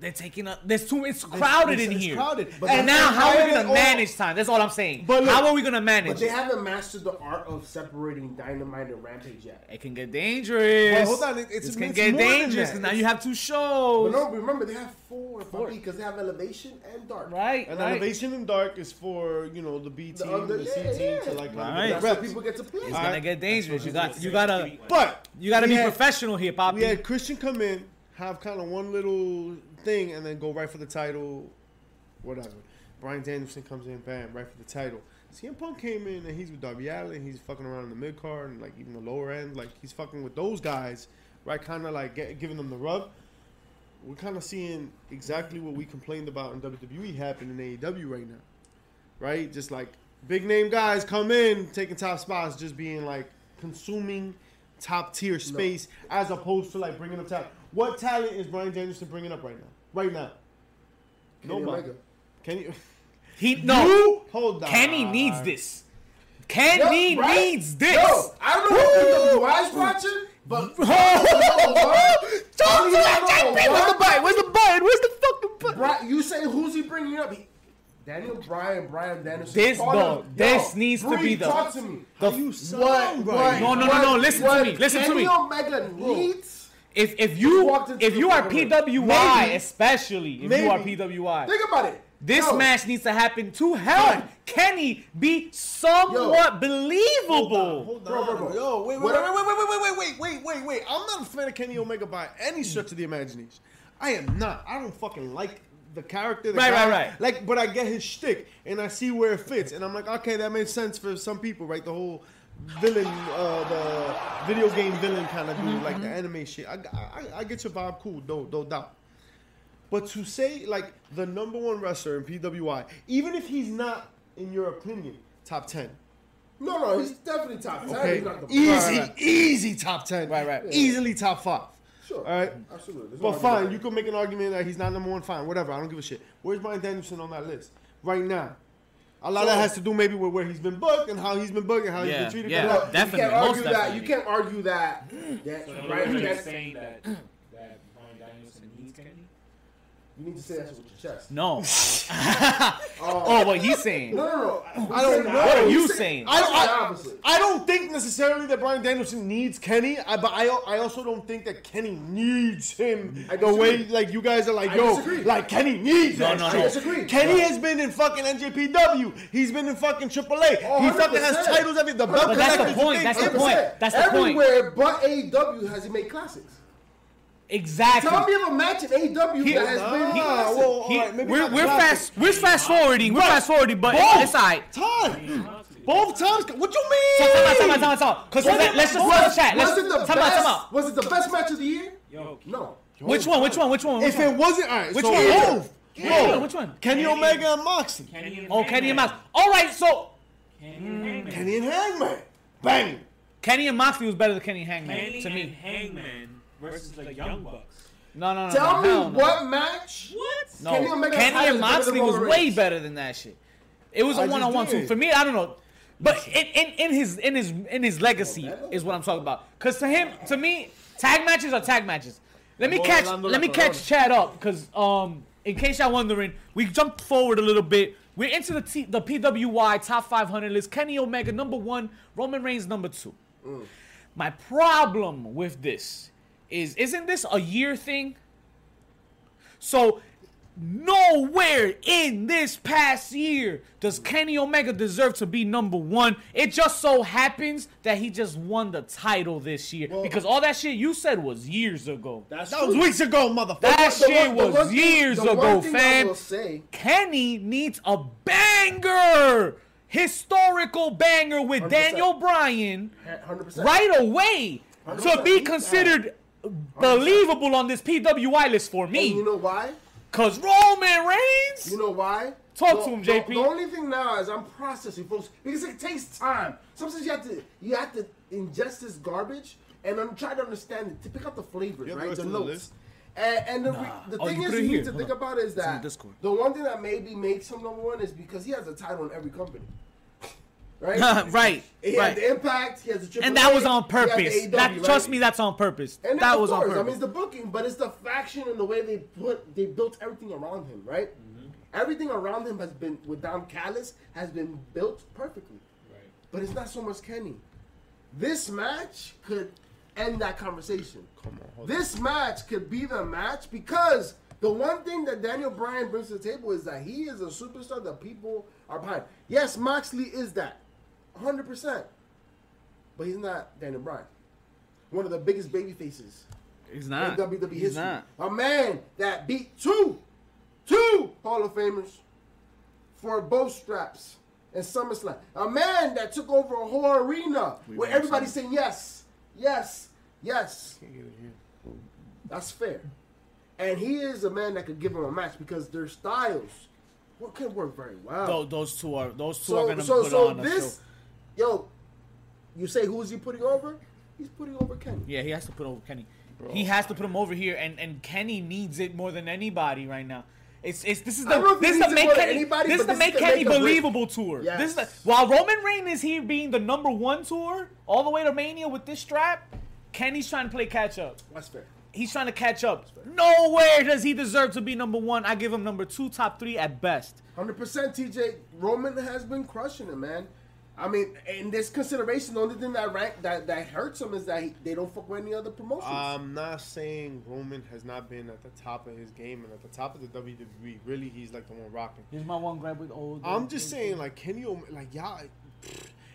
They're taking up. There's too. It's crowded it's- in it's here. crowded. But and now, how are we gonna manage time? That's all I'm saying. But look- how are we gonna manage? But they haven't mastered the art of separating Dynamite and Rampage yet. It can get dangerous. But hold on, it- it's- this can it's get more dangerous because now you have two shows. But shows. no, remember they have four, Four. because they have Elevation and Dark. Right, And right. Elevation and Dark is for you know the B The team, other- the C yeah, team yeah. to like Right. That's reps. what people get to play. It's All gonna right. get dangerous. You got, you gotta, But you gotta be professional here, Poppy. We had Christian come in, have kind of one little thing, and then go right for the title, whatever. Bryan Danielson comes in, bam, right for the title. CM Punk came in and he's with Darby Allin. He's fucking around in the mid card and like even the lower end. Like he's fucking with those guys, right? Kind of like get, giving them the rub. We're kind of seeing exactly what we complained about in WWE happen in AEW right now, right? Just like big name guys come in, taking top spots, just being like consuming top tier space as opposed to like bringing up talent. What talent is Bryan Danielson bringing up right now? Right now, Kenny nobody. Omega. Can you? he no. You? Hold on. Kenny needs this. Kenny Yo, right? needs this. Yo, I don't know if PWI's watching, but Talk to that JP. Where's the what? button? Where's the button? Where's the fucking button? Bri- you say who's he bringing up? He, Daniel Bryan, Brian Danielson. This bro, this needs to be the. Talk to me. The, you sound, what, bro? No, no, no, no. Listen what, to me. Listen Kenny to me. Omega needs. If if you if you are PWI, maybe, especially if maybe. you are PWI, think about it. This Yo. match needs to happen to help Yo. Kenny be somewhat Yo. believable. Hold on, hold on. Bro, bro, bro. Yo, wait, wait, wait, wait, wait, wait, wait, wait, wait, wait. I'm not a fan of Kenny Omega by any stretch of the imagination. I am not. I don't fucking like the character. The Right, guy. right, right. Like, but I get his shtick, and I see where it fits, and I'm like, okay, that makes sense for some people, right? The whole villain, uh, the video game villain kind of dude, like the anime shit. I, I, I get your vibe, cool, no, no doubt. But to say like the number one wrestler in PWI, even if he's not, in your opinion, top ten, No, no, he's definitely top ten. Okay, He's not the easy, Right, right. easy top ten. Right, right. Easily top five. Sure. All right. Absolutely. There's But no fine, you could make an argument that he's not number one. Fine, whatever. I don't give a shit. Where's Bryan Danielson on that list right now? A lot of So- that has to do maybe with where he's been booked and how he's been booked and how he's been treated. yeah. But Look, definitely, You can't most argue that. definitely. You can't argue that. that So right, you're that's- saying that that Bryan Danielson needs Kenny? You need to say that shit with your chest. No. Oh, oh, what he's saying. No, no, no. I don't know. What are you He's saying? I, That's the I, opposite. I don't think necessarily that Bryan Danielson needs Kenny, I, but I, I also don't think that Kenny needs him I the way like you guys are like, yo, like Kenny needs No, that no, shit. no. I disagree. Kenny No. has been in fucking NJPW. He's been in fucking AAA. Oh, he fucking has 100%. titles every the belt But that's the collector's point, thing. that's the 100%. point, that's the point. Everywhere but AEW has he made classics. Exactly. Tell me of a match in AEW He- that has Nah, been uh, well, classic. all He- right, maybe we're we're fast we're fast forwarding. We're fast forwarding, but Both it's alright. Time. Both times. What you So mean? time out, time out, time out, time out. Cause What let, let's just what let's chat. Let's was it the time out, time out. Was it the best match of the year? Yo, No. Which one? Which one? Which one? Which If one? it wasn't, all right. Which so one? both. Which Bro. Which one? Kenny Omega and Moxley. Kenny and Oh, Kenny and Hangman. Mox. All right, so Kenny and Hangman. Kenny and Hangman. Bang. Kenny and Moxley was better than Kenny Hangman Kenny to and me. Hangman versus the Young Bucks. No, no, no. Tell no, me no. what match? What? No, Kenny Kenny, Omega had and better Moxley was way better than that shit. It was I a just one on one too. For me, I don't know. But in, in, in his in his in his legacy is what I'm talking about. Cause to him, to me, tag matches are tag matches. Let me catch Orlando let me catch Chad up, cause um in case y'all wondering, we jumped forward a little bit. We're into the T, the PWI top 500 list. Kenny Omega number one, Roman Reigns number two. My problem with this is, isn't this a year thing? So nowhere in this past year does Kenny Omega deserve to be number one. It just so happens that he just won the title this year because all that shit you said was years ago. That's That was weeks ago, motherfucker. That The shit one- the was one thing- years the one ago, thing I fam. will say, Kenny needs a banger, historical banger with 100%. Daniel Bryan 100%. right away to 100%. be considered believable on this PWI list for And me. you know why? Cause Roman Reigns. You know why? Talk The- to him, JP. The, only thing now is I'm processing, folks, because it takes time. Sometimes you have to you have to ingest this garbage and I'm trying to understand it to pick up the flavors, You the right? rest The of the notes. list? And, and the, Nah. the Oh, thing you is, put it you here. need to Hold think on. about is that the one thing that maybe makes him number one is because he has a title in every company. Right? right, He right. had the Impact, he has the Triple And that A, was on purpose. AEW, that, right? Trust me, that's on purpose. And that of was on purpose. I mean, it's the booking, but it's the faction and the way they put they built everything around him, right? Mm-hmm. Everything around him has been with Don Callis has been built perfectly. Right. But it's not so much Kenny. This match could end that conversation. Come on, hold This match could be the match because the one thing that Daniel Bryan brings to the table is that he is a superstar that people are behind. Yes, Moxley is that, 100%. But he's not Daniel Bryan. One of the biggest baby faces He's in not. WWE He's history. not. A man that beat two, two Hall of Famers for both straps in SummerSlam. A man that took over a whole arena where everybody's saying yes, yes, yes. Can't get it here. That's fair. And he is a man that could give him a match because their styles what can work very well. Tho- those two are those two are gonna so put so on a show. Yo, you say who is he putting over? He's putting over Kenny. Yeah, he has to put over Kenny. he has to put him over here, and, and Kenny needs it more than anybody right now. It's, it's this is I don't know the this is the make Kenny anybody, this is the make Kenny make or break. believable tour. Yes. This is the, while Roman Reigns is here being the number one tour all the way to Mania with this strap, Kenny's trying to play catch up. That's fair. He's trying to catch up. Nowhere does he deserve to be number one. I give him number two, top three at best. Hundred percent, TJ. Roman has been crushing it, man. I mean, in this consideration, the only thing that rank that, that hurts him is that he, they don't fuck with any other promotions. I'm not saying Roman has not been at the top of his game and at the top of the WWE. Really, he's like the one rocking. He's my one grab with old. I'm just saying, like Kenny, Ome- like y'all,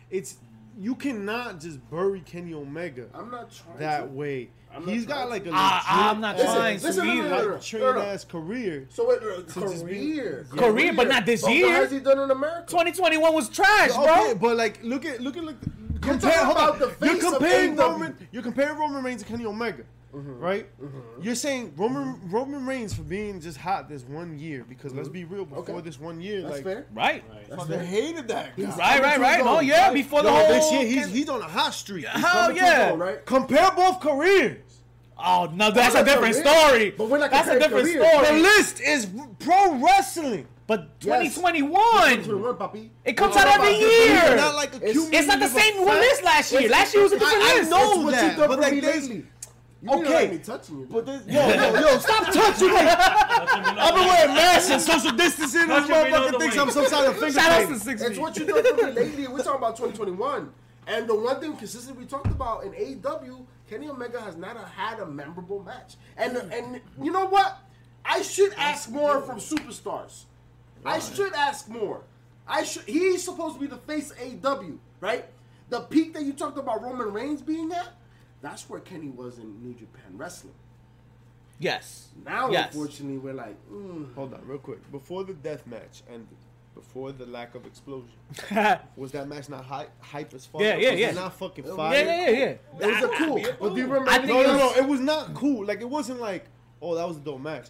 it's you cannot just bury Kenny Omega I'm not trying that to. way. I'm He's got like a to. legit, I- I'm not ass- trying to listen, either. like trained No, no. ass career. So wait, uh, Since it's career, Yeah. Career, but not this But year. What has he done in America? 2021 was trash, Okay, bro. but like, look at look at look. talking Compare, hold about on. the You're face of comparing Roman. You're comparing Roman Reigns to Kenny Omega, Mm-hmm. right? Mm-hmm. You're saying Roman Roman Reigns for being just hot this one year because let's be real. Mm-hmm. Before Okay. this one year, That's like fair. Right. That's fucking fair. hated that guy. Right, right, right. Oh yeah, his before the Yo, whole this year he's he's on a hot streak. Hell Coming to yeah. his right? Compare both careers. Oh no, that's a different career. story. But we're not that's a comparing different careers. The list is pro wrestling. But 2021, 21, papi. it comes out every about different- year. Not like It's- accumulative It's not the same effect. list last year. Last year was a different I- I know that, but like lately. You okay. Okay. Like me touching you. But this, yo, yo, yo, stop touching me. I've been wearing masks and social distancing. This Touch me below motherfucker the thinks. I'm some sort of finger Shout out to six It's what you done for me lately. We're talking about 2021. And the one thing consistently we talked about in AEW, Kenny Omega has not had a memorable match. And and you know what? I should ask more from superstars. I should ask more. I should. He's supposed to be the face of AEW, right? The peak that you talked about Roman Reigns being at, that's where Kenny was in New Japan Wrestling. Yes. Now, Yes. unfortunately, we're like, mm, Hold on, real quick. Before the death match ended, before the lack of explosion, was that match not hype, hype as fuck? Yeah, yeah, was yeah. It not fucking Yeah, fire. yeah, yeah, yeah. it was a cool. But do you remember? No, no, it no. was- It was not cool. Like it wasn't like, oh, that was a dope match.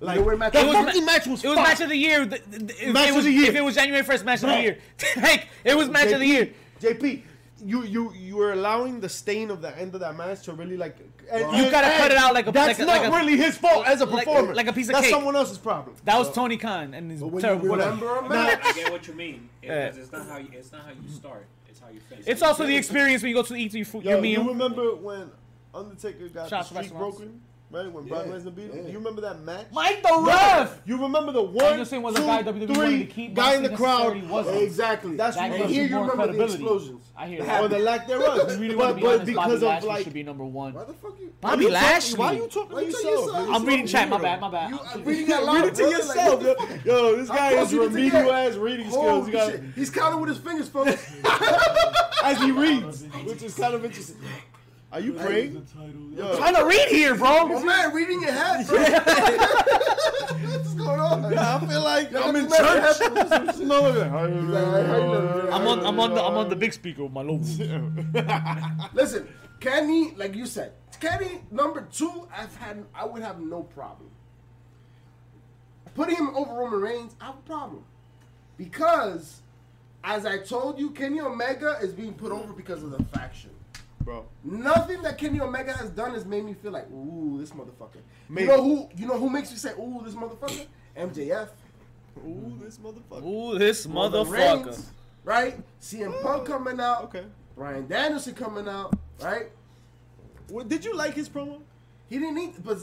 Like know where match- the It was fucking ma- match was It was fire. match of the year. th- th- If Match it of was, the year. If it was January first match of the year, like it was match of the year. JP, you you you were allowing the stain of the end of that match to really like. and- You gotta and cut it out like a- That's like a- not like a- really his fault as a performer. like a piece of That's cake. someone else's problem. That was Tony Khan and his But when terrible. you whatever. remember a Nah. match, I get what you mean. Yeah. Because it's not how you. It's not how you start. It's how you finish. It's also the experience when you go to the E3 food. Yo, Your you remember when Undertaker got Shots the streak restaurants. broken? Right when Brock Yeah, Lesnar beat him. yeah. Do you remember that match? Mike the ref. You remember the I'm one, just saying, was two, a guy WWE three, to keep, guy in the crowd. wasn't. exactly. That's That what and here you you more remember the credibility. explosions. I hear That that. Or the lack thereof. You really but, want to be but honest, because Bobby of Lashley like should be number one. Why the fuck you? Bobby Why you talking- Lashley. Why are you talking Why to yourself? yourself? I'm reading chat. My bad. My bad. You, I'm reading out loud. Read it to yourself, yo. Yo, this guy close is you need to remedial get? ass reading skills. Holy You got shit. He's counting with his fingers, folks. as he reads, which is kind of interesting. Are you praying? Yo, trying to read here, bro. Oh bro. man, reading your head, bro. What's going on? Yeah, I feel like I'm in church. No, look I'm on. I'm on the. I'm on the big speaker with my logo. Listen, Kenny, like you said, Kenny number two. I've had. I would have no problem putting him over Roman Reigns. I have a problem because, as I told you, Kenny Omega is being put over because of the faction. Bro. Nothing that Kenny Omega has done has made me feel like, ooh, this motherfucker. Maybe. You know who? You know who makes me say, ooh, this motherfucker? MJF. Ooh, this motherfucker. Ooh, this motherfucker. Reigns, right? CM Punk coming out. Okay. Bryan Danielson coming out. Right? Well, did you like his promo? He didn't need, but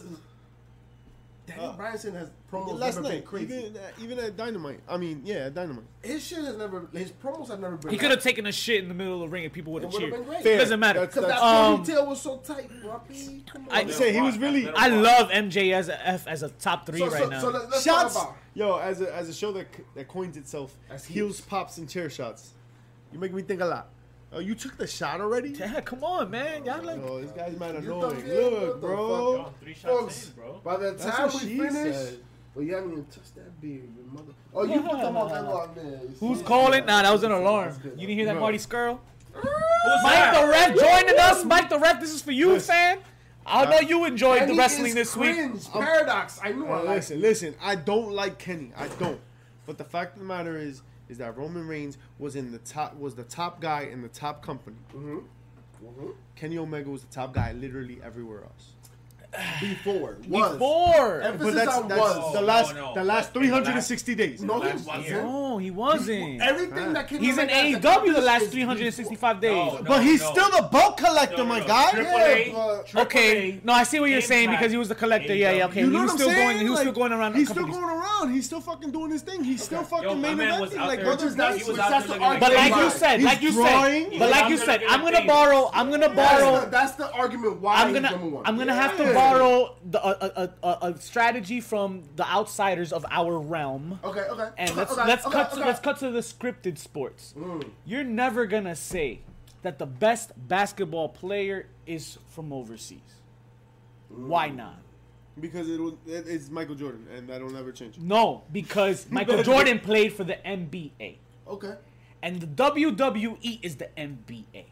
Daniel Uh, Bryanson has promos Last never been crazy. even even at Dynamite. I mean, yeah, at Dynamite. his shit has never, his promos have never been. He could have taken a shit in the middle of the ring and people would have cheered. been great. Fair. Doesn't matter. Because that Um, ponytail was so tight, Robbie. Come on. I- I'm saying he was really. I love MJ as a F as a top three so, right so, now. So let, let's shots. talk about. Yo, as a as a show that that coins itself As heels, heels. pops, and chair shots, you make me think a lot. Oh, you took the shot already? yeah, come on, man. Y'all like Oh, this guy's man You annoying. thought- yeah, what Look, bro. Three shots Folks, bro. by the time we she finish, said. well, you haven't even touched that beard, you mother. Oh, you put them on that long there. you Who's see? calling? Nah, that was an alarm. Good. You didn't hear that, Bro. Marty Scurll? Who's Mike that? the Ref joining us. Mike the Ref, this is for you, Listen. fan. I know you enjoyed Kenny the wrestling is this week. Paradox. I knew I Uh, liked listen, listen. I don't like Kenny. I don't. But the fact of the matter is, is that Roman Reigns was in the top, was the top guy in the top company. Mhm. Kenny Omega was the top guy literally everywhere else. Before. Was. Before. Emphasis But that's, on that's was. the last, no, the last but the 360 days. No, he wasn't. year. Oh, he wasn't. Everything ah. that Kenny He's in Omega AEW the last 365 days. No, no. but he's still the belt collector, No, no, my no. guy. Triple Yeah, but- Okay, no, I see what you're saying because he was the collector. Yeah, yeah, okay. You know he was what I'm still saying? going. He was still going around. He's still going around. He's still fucking doing his thing. He's still fucking Yo, my main eventing like there. Roger that's- Gracie. was that's out the argument. But like why. you said, like you said, but like you said, I'm gonna borrow. I'm gonna borrow. that's the argument why I'm gonna. I'm gonna have to Yeah. Borrow the, a, a, a, a strategy from the outsiders of our realm. Okay, okay. And let's okay, let's okay, cut okay. to let's cut to the scripted sports. Mm. You're never gonna say that the best basketball player is from overseas. Why not? Because it was, it, it's Michael Jordan, and that'll never change. No, because Michael Jordan played for the NBA. Okay. And the WWE is the NBA.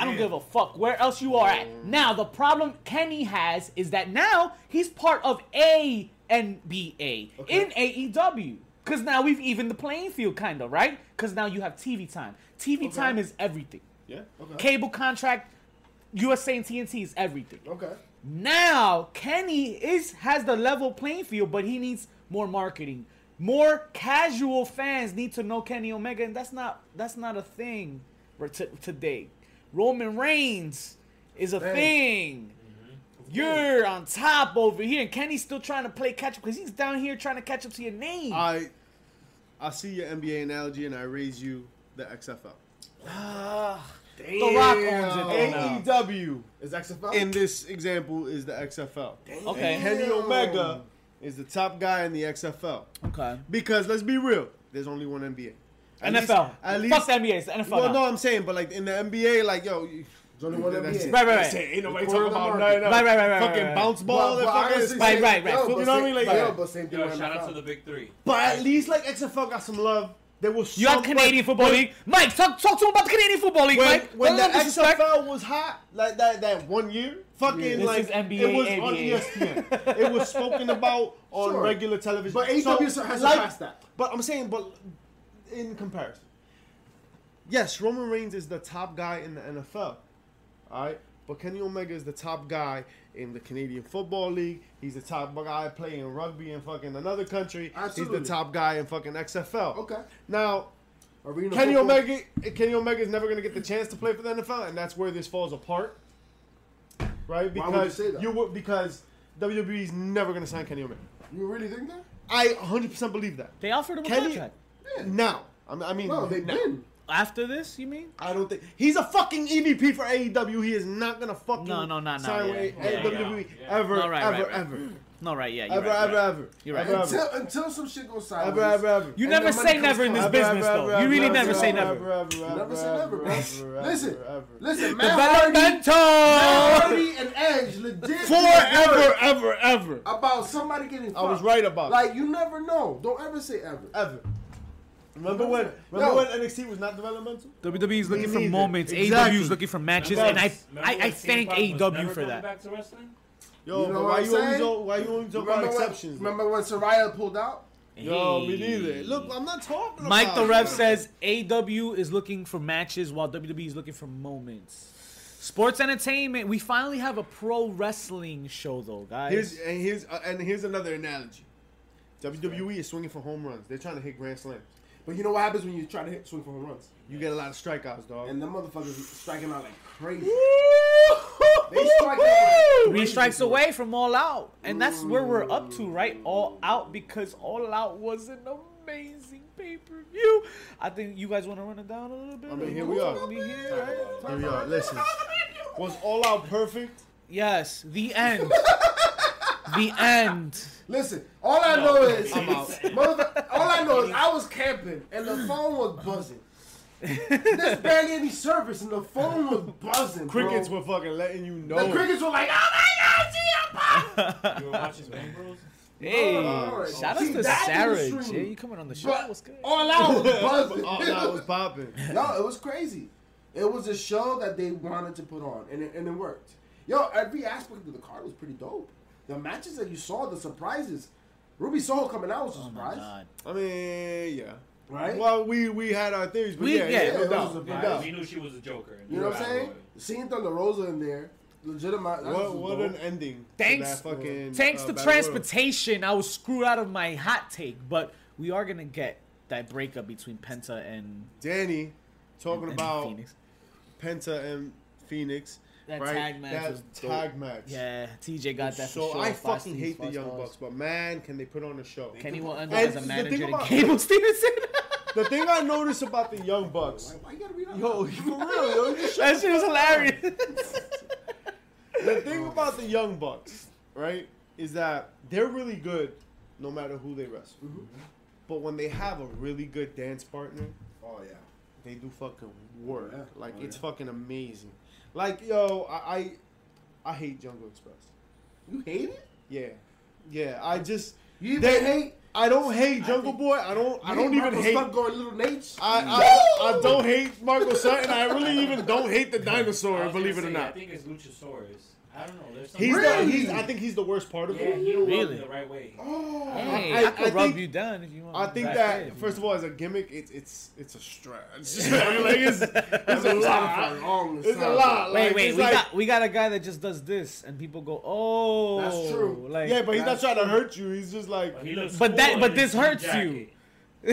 I don't give a fuck where else you are at. Now, the problem Kenny has is that now he's part of a NBA in AEW. Because now we've evened the playing field, kind of, right? Because now you have TV time. TV time is everything. Yeah. Okay. Cable contract, USA and TNT is everything. Okay. Now Kenny is has the level playing field, but he needs more marketing. More casual fans need to know Kenny Omega, and that's not that's not a thing for t- today. Roman Reigns is a Hey. thing. Mm-hmm. You're on top over here, and Kenny's still trying to play catch up because he's down here trying to catch up to your name. I, I see your NBA analogy, and I raise you the XFL. Ah, the Rock owns it. AEW Is XFL? in this example is the XFL. Okay. And Kenny Omega is the top guy in the XFL. Okay. Because let's be real, there's only one NBA. At least- NFL. at least, Fuck the NBA. It's the NFL. well, now. no, I'm saying, but like in the NBA, like yo, you, There's only one that's NBA. it. Right, right, That's right. it. Ain't nobody The talking core of about the nothing else. Right, right, right, right, Fucking right, right. bounce ball. But- that but fucking honestly, Right, same- right, right. yo, You but know what I same- mean? Like, but yeah. yo, but same thing Yo, with shout out NFL. to the big three. But at least like XFL got some love. There was You got some- Canadian but- Football but League. Mike, talk talk to him about the Canadian Football League, When, Mike. when the Don't disrespect. XFL was hot, like that that one year, fucking Yeah. This like is NBA, it was on E ESPN. it was spoken about on Sure. regular television. But AEW has surpassed that. But I'm saying, but in comparison, yes, Roman Reigns is the top guy in the NFL. All right, but Kenny Omega is the top guy in the Canadian Football League. He's the top guy playing rugby in fucking another country. Absolutely. He's the top guy in fucking XFL. Okay. Now, Arena Kenny football. Omega, Kenny Omega is never going to get the chance to play for the NFL, and that's where this falls apart, right? Why would you say that? would because WWE is never going to sign Kenny Omega. You really think that? I 100% believe that. They offered him a Kenny, contract. Now, I mean, I mean No, they've now. been. After this, you mean? I don't think he's a fucking EVP for AEW. He is not gonna fucking No, no, no, no, sign yeah. with Yeah, WWE yeah. ever, No, right, ever, right, right. ever, No, right? Yeah, you're ever, right. ever, ever, You're right. ever, ever, Until, until some shit goes sideways. ever, ever, ever. You And never the money say comes never in this from- business, though. You really never say never. Never say never, bro. Listen, listen, Matt Developmental. Hardy and Edge legit Forever, ever, ever. about somebody getting. I was fucked. right about it. Like you never know. Don't ever say ever. ever. Remember when? Yo. Remember when NXT was not developmental? WWE is looking for neither. moments. Exactly. AEW is looking for matches, and I Remember I, I thank Punk AEW for that. Back to wrestling? Yo, You know why you always saying? al- why you always talk about Remember when, exceptions? remember when Soraya pulled out? Yo, me neither. Look, I'm not talking Mike about Mike the ref says AW is looking for matches while WWE is looking for moments. Sports entertainment. We finally have a pro wrestling show, though, guys. Here's and here's uh, and here's another analogy. WWE is swinging for home runs. They're trying to hit grand slams. But you know what happens when you try to hit swing for home runs? You get a lot of strikeouts, dog. And the motherfuckers striking out like crazy. They strike out like Three strikes bro. away from All Out, and that's mm. where we're up to, right? All Out because All Out was an amazing pay per view. I think you guys want to run it down a little bit. I mean, here we are. Here, right? Here we are. Listen, was all out perfect? Yes, the end. the end. Listen, all I know is, I'm out. motherfucker, all I know is I was camping and the phone was buzzing. There's barely any service and the phone was buzzing. bro. Crickets were fucking letting you know. The crickets were like, oh my god, Gia Pop! You were watching Bang Bros? Hey, Oh, shout out see, to that Sarah. is true. Jay, you coming on the show? But What's good? all out was buzzing. all that was popping. no, it was crazy. It was a show that they wanted to put on, and it, and it worked. Yo, every aspect of the card was pretty dope. The matches that you saw, the surprises. Ruby Soho coming out was a Oh surprise. I mean, yeah. right? Well, we we had our theories, but We- yeah, yeah, yeah, it no was a no surprise. doubt. We knew she was a Joker. you know what I'm saying? Seeing Thunder Rosa in there, legitimate. that What was what dope. an ending! to Thanks- that fucking, Thanks uh, to Battle Royal. transportation, I was screwed out of my hot take, but we are gonna get that breakup between Penta and, Danny talking and about Fenix. Penta and Fenix. That right? tag match That was dope. tag match. Yeah, TJ got that. So sure. I Five fucking hate the Young stars. Bucks, but man, can they put on a show? Kenny will end And up as a the manager thing to about- Gable Stevenson. The thing I noticed about the Young Bucks, Why, why you gotta read out yo, for real, yo, that shit was hilarious. the thing about the Young Bucks, right, is that they're really good no matter who they wrestle. Mhm. But when they have a really good dance partner, Oh yeah. They do fucking work. Yeah. Like Oh, it's yeah. fucking amazing. Like yo, I, I I hate Jungle Express. You hate it? Yeah, yeah. I just You even They- hate? I don't hate I Jungle think- Boy. I don't. I don't even Marco hate. Stunt going little Nate. I, I, I don't hate Marco Sutton. I really even don't hate the dinosaur. Believe it gonna or say, I not. think it's Luchasaurus. I don't know. There's He's something- the, he's. I think he's the worst part of yeah, it. he don't rub Really? me the right way. Oh. Hey, I- I, I could rub think- you down if you want. I think that then. first of all, as a gimmick, it's it's it's a stretch. I mean, like it's, it's a lot. Long It's a lot. Wait, Like, wait, it's we like- got we got a guy that just does this, and people go, "Oh, That's true. Like, Yeah, but he's not That's trying to hurt you. He's just like But, he looks But that- but this hurts jacket. you.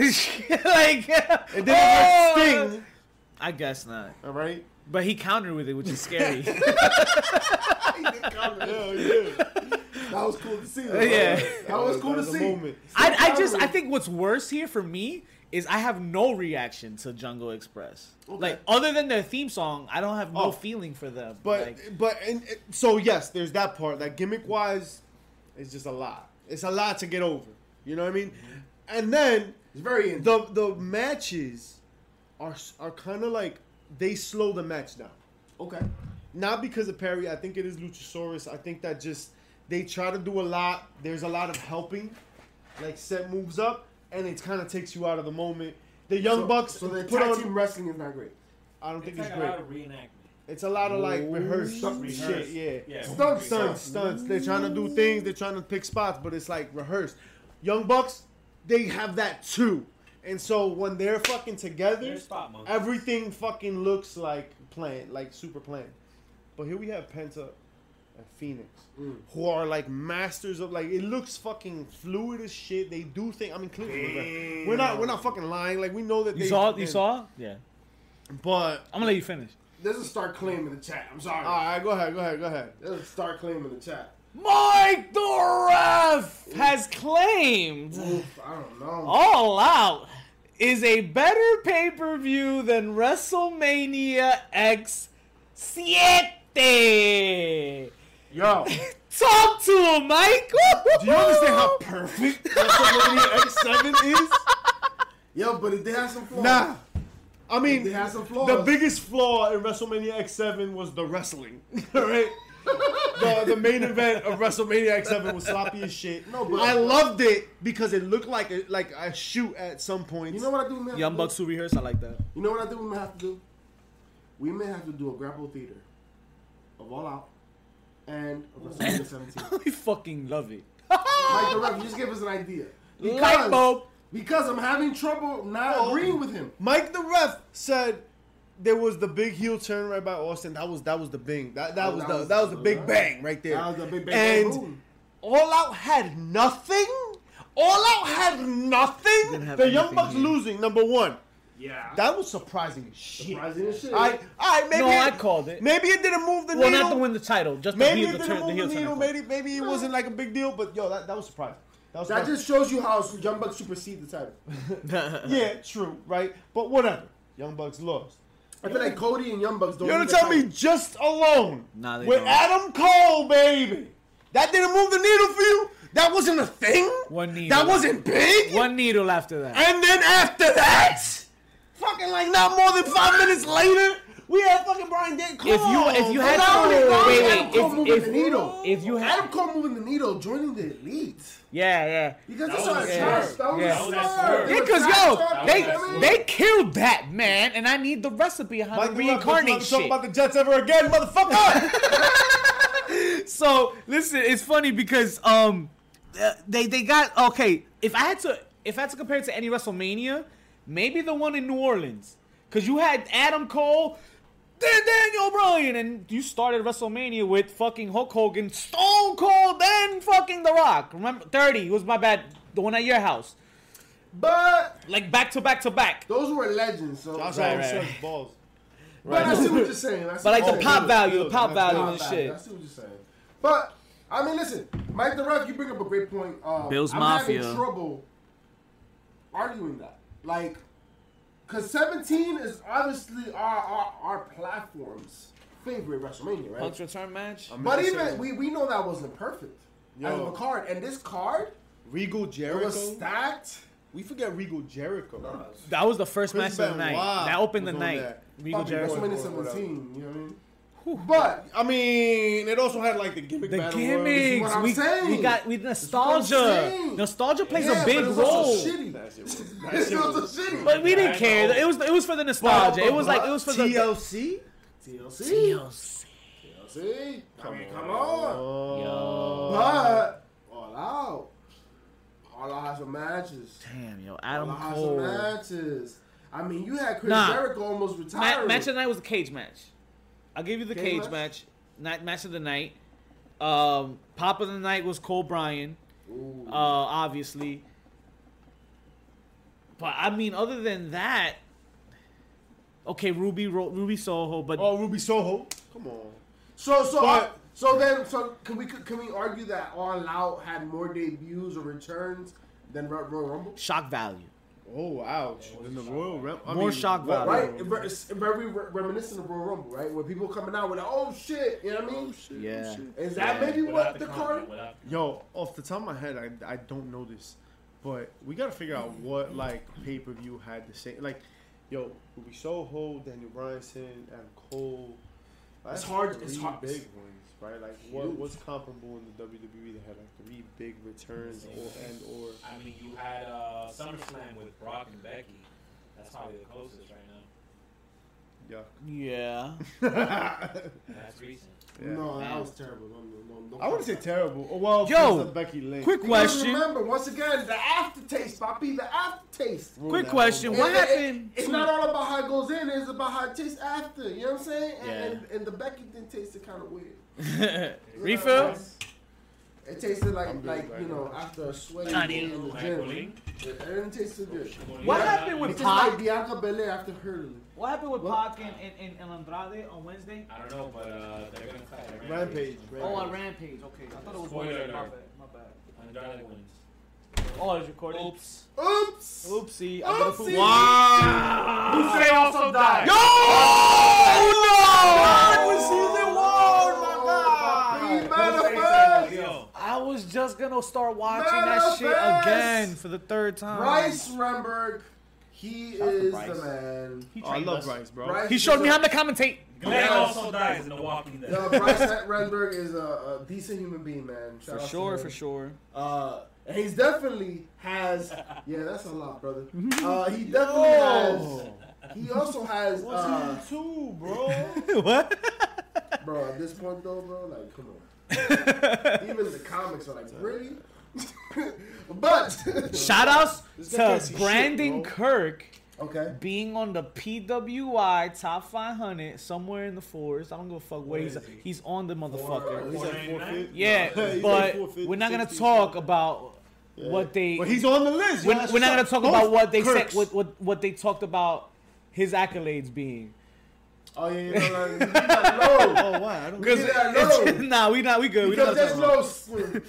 like, it didn't oh! hurt Sting. I guess not. All right. But he countered with it, which is scary. Yeah, yeah. That was cool to see. though. Yeah. That was cool to was a see. moment. I, I just I think what's worse here for me is I have no reaction to Jungle Express. Okay. Like other than their theme song, I don't have no Oh. feeling for them. But like, but and and- so yes, there's that part. That gimmick wise, it's just a lot. It's a lot to get over. You know what I mean? Mm-hmm. And then It's very the the matches are are kind of like they slow the match down. Okay. Not because of Perry. I think it is Luchasaurus. I think that just they try to do a lot. There's a lot of helping, like set moves up, and it kind of takes you out of the moment. The Young so, Bucks So the put tag on. team wrestling is not great. I don't It's think like it's a great. lot of reenactment. It's a lot of like Ooh. rehearsed Rehearsed. shit. Yeah. Yeah. Stunts, stunts, stunts. They're trying to do things. They're trying to pick spots, but it's like rehearsed. Young Bucks, they have that too. And so when they're fucking together, spot everything fucking looks like planned, like super planned. But here we have Penta and Fenix, Mm. who are like masters of like it looks fucking fluid as shit. They do think. I mean, clearly we're not we're not fucking lying. Like we know that you they saw you fucking- saw? Yeah. But I'm gonna let you finish. There's a start claim in the chat. I'm sorry. all right, go ahead, go ahead, go ahead. There's a start claim in the chat. Mike the ref has claimed Oof, I don't know. All Out is a better pay per view than WrestleMania X Siete. Yo. Talk to him, Mike. Do you understand how perfect WrestleMania X7 is? Yo, but it did have some flaws. Nah. I It mean, did have some flaws. the biggest flaw in WrestleMania X7 was the wrestling. Alright? the, the main event of WrestleMania X7 was sloppy as shit. No, but- I loved it because it looked like a, like a shoot at some point. You know what I do? We may have Young to Bucks do? who rehearse, I like that. You know what I do? We may have to do. We may have to do a grapple theater of All Out and of WrestleMania 17. I fucking love it. Mike the ref, just give us an idea. Light Because, bulb. because I'm having trouble not Oh. agreeing with him. Mike the ref said there was the big heel turn right by Austin. That was that was the big that that Oh, was that the was- that was the big bang right there. That was the big bang And boom. All Out had nothing. All Out had nothing. Have The Young Bucks here. losing number one. Yeah. That was surprising as shit. Surprising as shit. I, I maybe No, it, I called it. Maybe it didn't move the Well, needle. not to win the title, just maybe be it didn't turn, the move heel the turn. needle. Maybe maybe it wasn't like a big deal. But yo, that, that was surprising. That was that surprising. just shows you how Young Bucks supersede the title. yeah, true, right? But whatever. Young Bucks lost. I feel like Cody and Young Bucks don't. You gonna need the tell me just alone Nah, they with don't. Adam Cole, baby? That didn't move the needle for you? That wasn't a thing? One needle. That wasn't big? One needle after that. And then after that, fucking like not more than five minutes later, we had fucking Brian Dane. Come If you- on, if you had Not to- only that, wait, Adam wait, Cole if- moving if- the needle. if you had- Adam Cole moving the needle, joining the elite. Yeah, yeah. Because That that's was what a I swerve. trust. That was Yeah. a That was a swerve. swerve. Yeah, cause yo, trash they talk, they killed that man, and I need the recipe on how Mike to reincarnate not talk about the Jets ever again, motherfucker. So listen, it's funny because um, uh, they they got okay. If I had to if I had to compare it to any WrestleMania, maybe the one in New Orleans, because you had Adam Cole. Then Daniel Bryan, and you started WrestleMania with fucking Hulk Hogan, Stone Cold, then fucking The Rock. Remember, thirty was my bad. The one at your house, But like back to back to back. those were legends. So, Josh so- Right, Allen right, says right. balls. But I see what you're saying. I see But like what the you're pop saying. value, the pop value and shit. I see what you're saying. But I mean, listen, Mike the Ref, you bring up a great point. Uh, Bills I'm Mafia. having trouble arguing that, like, because 17 is obviously our our, our platform's favorite WrestleMania, right? Punk's return match. I'm But even saying, we, we know that wasn't perfect as Yo. of a card, and this card Regal it Jericho. was stacked. We forget Regal Jericho. That was the first Chris match of the night. Benoit That opened the night. that. Regal Fucking Jericho. WrestleMania Whatever. 17, you know what I mean? But I mean, it also had like the gimmick The battle royal. gimmicks. what I'm we, saying. we got with nostalgia. Nostalgia plays yeah, a big but it was also role. shitty. That shit was- that shit was- shitty. But we didn't care. It was it was for the nostalgia. It was like it was for the TLC. TLC. TLC. TLC. I mean, come on. Oh. But all out. All out has some matches. Damn, yo, All Adam out has some Cole. matches. I mean, you had Chris Nah. Jericho almost Ma- retiring. match of the night was a cage match. I'll give you the Cage cage, match? match. Night match of the night. Um, pop of the night was Cole Bryan. Ooh. Uh, obviously. But I mean, other than that, okay, Ruby Ro- Ruby Soho, but Oh, Ruby Soho. Come on. So so But- uh, so then so can we can we argue that All Out had more debuts or returns than Ro- Royal Rumble? shock value. Oh, ouch. In the Royal Rumble. I More shock what- value. Right, It- it's very re- reminiscent of Royal Rumble, right? Where people coming out with, oh shit, you know what I mean? Oh, yeah. Oh, Is that Yeah. maybe Without what the content, card? Yo, off the top of my head, I, I don't know this, but we gotta figure out what like pay per view had the same like, yo, Ruby Soho, Daniel Bryanson, and Cole. It's hard- Three it's hard. big ones, right? Like what what's comparable in the WWE that had like three big returns or and or. I mean, you had uh, SummerSlam with Brock and Becky. That's probably the closest right now. Yeah. Yeah. That's recent. Yeah. No, that was terrible. No, no, no, no. I wouldn't say terrible. Oh, Well, Yo, because Becky Lynch. quick Because question. remember, once again, the aftertaste, Papi, the aftertaste. Rule Quick question. whole- What It- it- happened It's not all about how it goes in; it's about how it tastes after. You know what I'm saying? And, Yeah. and, and the Becky thing tasted kind of weird. Refill? It tasted like good like right you know after a sweaty day in the gym. It, it didn't taste so good. What Yeah. happened with tastes Pac? like Bianca Belair after hurling. What happened with What? Pac and, and, and Andrade on Wednesday? I don't know, but uh, they're gonna fight at Rampage, Oh, Rampage. on Rampage. Okay, I thought it was Spoiler Wednesday. My bad. My bad. Andrade wins. Oh, it's recorded. Oops. Oops. Oopsie. I better Oopsie. Wow. Who say also died? Yo! Oh, no! season one, my Papi, God. manifest. Yo, I was just gonna start watching that shit again for the third time. Bryce Remsburg, he Shout is the man. He, Oh, I love us. Bryce, bro. Bryce he showed me a- how to commentate. Glenn also dies in The Walking Dead. No, Bryce Remsburg is a, a decent human being, man. Shout For sure, for sure. Uh, and he's definitely has. Yeah, that's a lot, brother. Uh, he definitely Yo. has. He also has. What's Uh, season two, bro? what? bro, at this point though, bro, like, come on. Even the comics are like, really? but Shout outs This guy can't to Brandon shit. Kirk Okay. being on the PWI top 500 somewhere in the fours. I don't give a fuck where Where he's. is he? He's on the motherfucker. He's at 450. Yeah, He's but 450, we're not gonna talk about Yeah. what they. But he's on the list. we're, we're not gonna talk about what they said. What, what what they talked about his accolades being. Oh yeah, no, no, you got low. Oh, why? I don't Because Get that low. nah, we not we good. We not Because gonna there's no.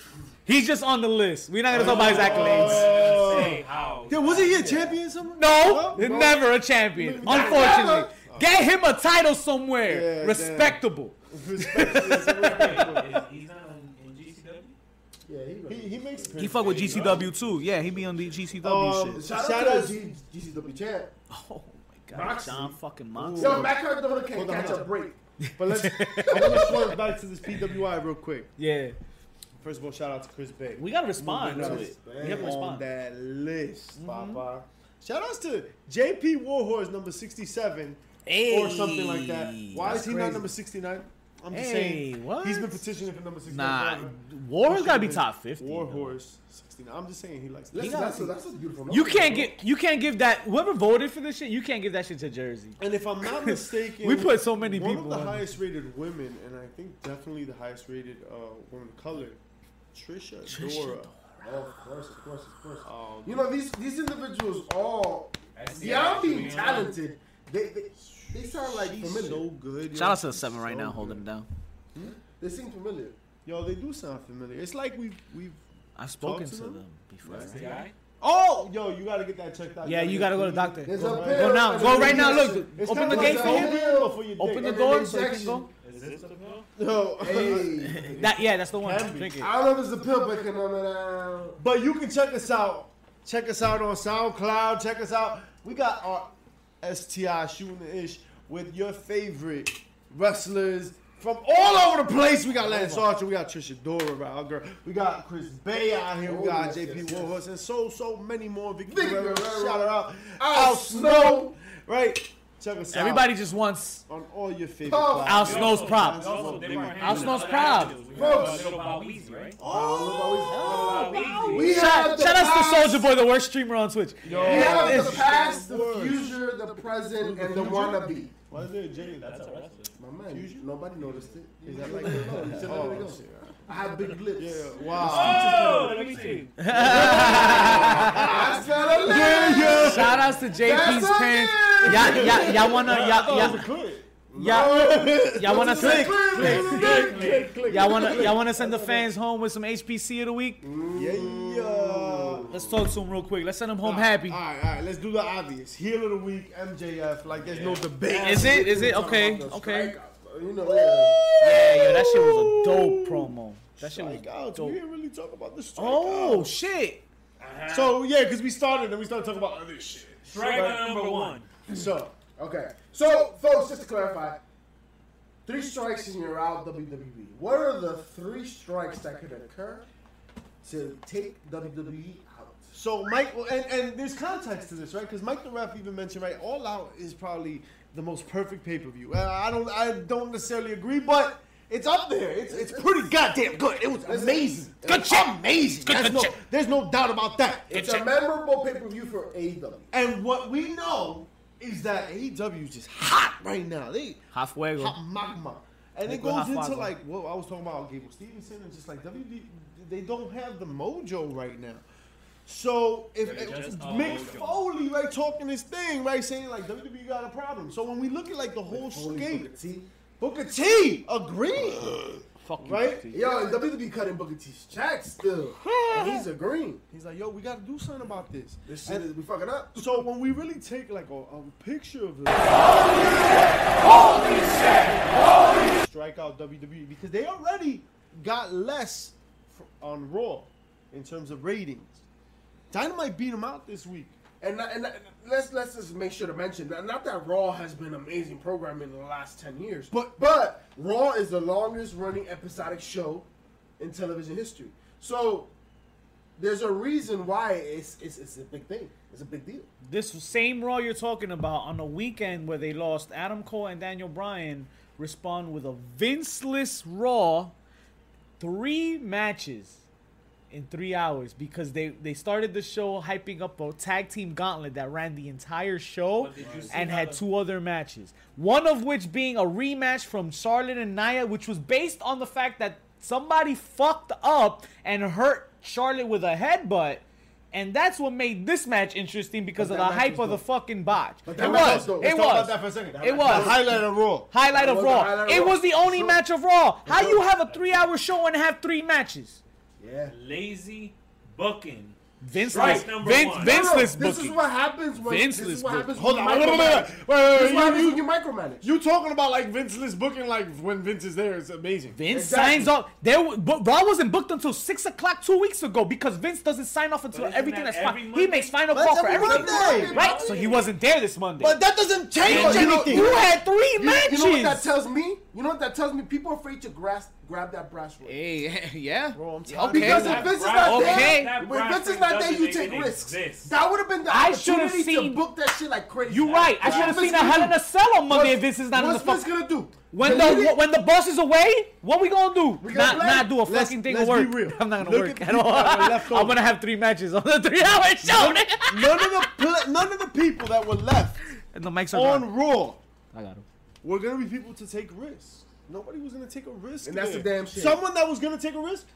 He's just on the list. We're not gonna talk about his accolades. Oh. Say how. Yeah, was he a champion somewhere? No, No? never a champion. No. Unfortunately, get him a title somewhere Yeah, respectable. Respect. He's not in, in GCW? Yeah, he. he, he makes He fuck with GCW too. Yeah, he be on the GCW Um, shit. Shout, Shout out out- to the GCW champ. Oh my god, Moxley. John fucking Moxley. Yo, Matt Cardona can't Hold on, catch hold a on. break. But let's. I want to swerve back to this PWI real quick. Yeah, First of all, shout out to Chris Bey. we gotta respond to us it. We have to on respond. that list, Mhm. Papa. Shout outs to JP Warhorse number 67 or something like that. Why That's is he not crazy. number 69? I'm just Hey, saying. what? He's been petitioning for number 69. Nah, forever. War's gotta be top been fifty. Warhorse 69. I'm just saying he likes Listen, got- that's, a, that's a beautiful number. You can't bro. get, you can't give that. Whoever voted for this shit, you can't give that shit to Jersey. And if I'm not mistaken, We put so many one people of the on highest rated women, and I think definitely the highest rated uh, woman of color, Trisha, Trisha Dora. Oh, of course, of course, of course. Um, You know these these individuals all That's beyond being talented. They they, they sound like she's familiar. so good. yo. Shout out to the She's seven right so now, good. holding it down. They seem familiar. Yo, they do sound familiar. It's like we've we've. I've spoken to to them? them before. That's the guy? Oh, yo, you gotta get that checked out. Yeah, you gotta go to the doctor. There's Go a right. pill Go now, go right now. Look. It's open the to gate for him. you Open dig. the door an so he can injection. go. Is this the pill? Yo. Hey, That yeah, that's the one. Can. Drink it. I don't know if it's the pill, but can I? But you can check us out. Check us out on SoundCloud. Check us out. We got our STI shooting the ish with your favorite wrestlers from all over the place. We got Lance Archer. We got Trisha Dora, our girl. We got Chris Bey out here. We Oh, got JP yes, Warhorse and so so many more. Vickie Vickie Guerrero. Shout out. Al Al Snow. Snow. Right. Check us out. Everybody just wants on all your favorite. Puff. Al. Snow's props. We also- they were Al Snow's props. Folks. heard about Little Bow Weezy, right? Oh, we Shout, the shout out to past- Soldier Boy, the worst streamer on Twitch. Yo, We have It's- the past, the future, the present, and the wannabe. Why is there a J? That's a wrestler. My man, Fusion? nobody noticed it. Is that like? He said, Oh, shit. I have big lips. Yeah. Wow. Oh, let me see. I smell a lip. Shout outs to JP's That's pants. okay. Y'all, y'all, y'all wanna, y'all, thought it y'all, y'all, y'all wanna Click, send, click, click, click, click. y'all wanna, y'all wanna send the fans home with some HPC of the week? Yeah, yeah. Let's talk to them real quick. Let's send them home All right, happy. All right, all right. Let's do the obvious. Heel of the week, MJF. Like there's no debate. Is it? Is it? Okay. Okay. strikeouts, You know, yeah. Yeah, yo, that shit was a dope promo. That shit was Strikeouts. We dope. didn't really talk about the strikeouts. Oh shit! So yeah, because we started and we started talking about other shit. Strike number one. Hmm. So Okay. So, folks, just to clarify, three strikes and you're out WWE. What are the three strikes that could occur to take WWE out? So Mike, and, and there's context to this, right? Because Mike the ref even mentioned, right? All Out is probably the most perfect pay per view. I don't, I don't necessarily agree, but it's up there. It's it's pretty goddamn good. It was amazing. Good shit. Amazing. There's no, there's no doubt about that. It's a memorable pay per view for AEW. And what we know is that AEW is just hot right now. They Hot fuego. hot magma. And it goes into fuego. like what I was talking about Gable Stevenson and just like WD they don't have the mojo right now. So if, They're if just a Mick mojo. Foley right talking this thing right saying like WWE got a problem. So when we look at like the whole Holy scape, Booker T. Booker T agreed, Fuck you, right? T. Yo, and WWE cutting Booker T's checks still. and he's agreeing. He's like, yo, we got to do something about this. This shit And- is we fucking up. So when we really take like a, a picture of this, strike out WWE because they already got less f- on Raw in terms of ratings. Dynamite beat them out this week. And, and let's let's just make sure to mention that not that Raw has been amazing programming in the last ten years, But- but Raw is the longest running episodic show in television history. So there's a reason why it's it's, it's a big thing. It's a big deal. This same Raw you're talking about on the weekend where they lost Adam Cole and Daniel Bryan respond with a Vinceless Raw, three matches, in three hours because they they started the show hyping up a tag team gauntlet that ran the entire show But did you see and had the- two other matches. One of which being a rematch from Charlotte and Nia, which was based on the fact that somebody fucked up and hurt Charlotte with a headbutt. And that's what made this match interesting because of the hype was of the fucking botch. But It that match was. was. It Let's talk about was. that for a second. It The was. highlight of Raw. Highlight of Raw. highlight of It Raw. was the only Sure. match of Raw. How Sure. you have a three-hour show and have three matches? Yeah. Lazy booking. Vinceless, number Vince, one. No, no, Vinceless This booking. is what happens when. This Vinceless is what booking. Hold on, you wait, wait, wait, micromanage. wait, wait, This wait, is what happens you- when you micromanage. You talking about like Vinceless booking like when Vince is there? It's amazing. Vince Exactly. signs off. There, but Raw wasn't booked until six o'clock two weeks ago because Vince doesn't sign off until But isn't everything that that's fine. He makes final That's call for everything, Monday. right? So he wasn't there this Monday. But that doesn't change And you, anything. you had three You, matches. you know what that tells me? You know what that tells me? People are afraid to grasp, grab that brass ring. Hey, yeah. Bro, I'm okay. tired. Because if Vince is not okay. there, that when brass Vince is not there, you take risks. exist. That would have been the I should've opportunity seen- to book that shit like crazy. You're right. I should have seen a Hell in a Cell on Monday if Vince is not in the What's Vince gonna do? When Delete the it? when the boss is away, what we gonna do? We not gonna play. not do a Let's- fucking thing let's of be work. real. I'm not gonna Look work at at all. people that were left I'm gonna have three matches on the three hour show. nigga. None of the pla none of the people that were left and the mics are gone. on Raw I got him. were gonna be people to take risks. Nobody was gonna take a risk. And that's there. the damn shit. Someone that was gonna take a risk.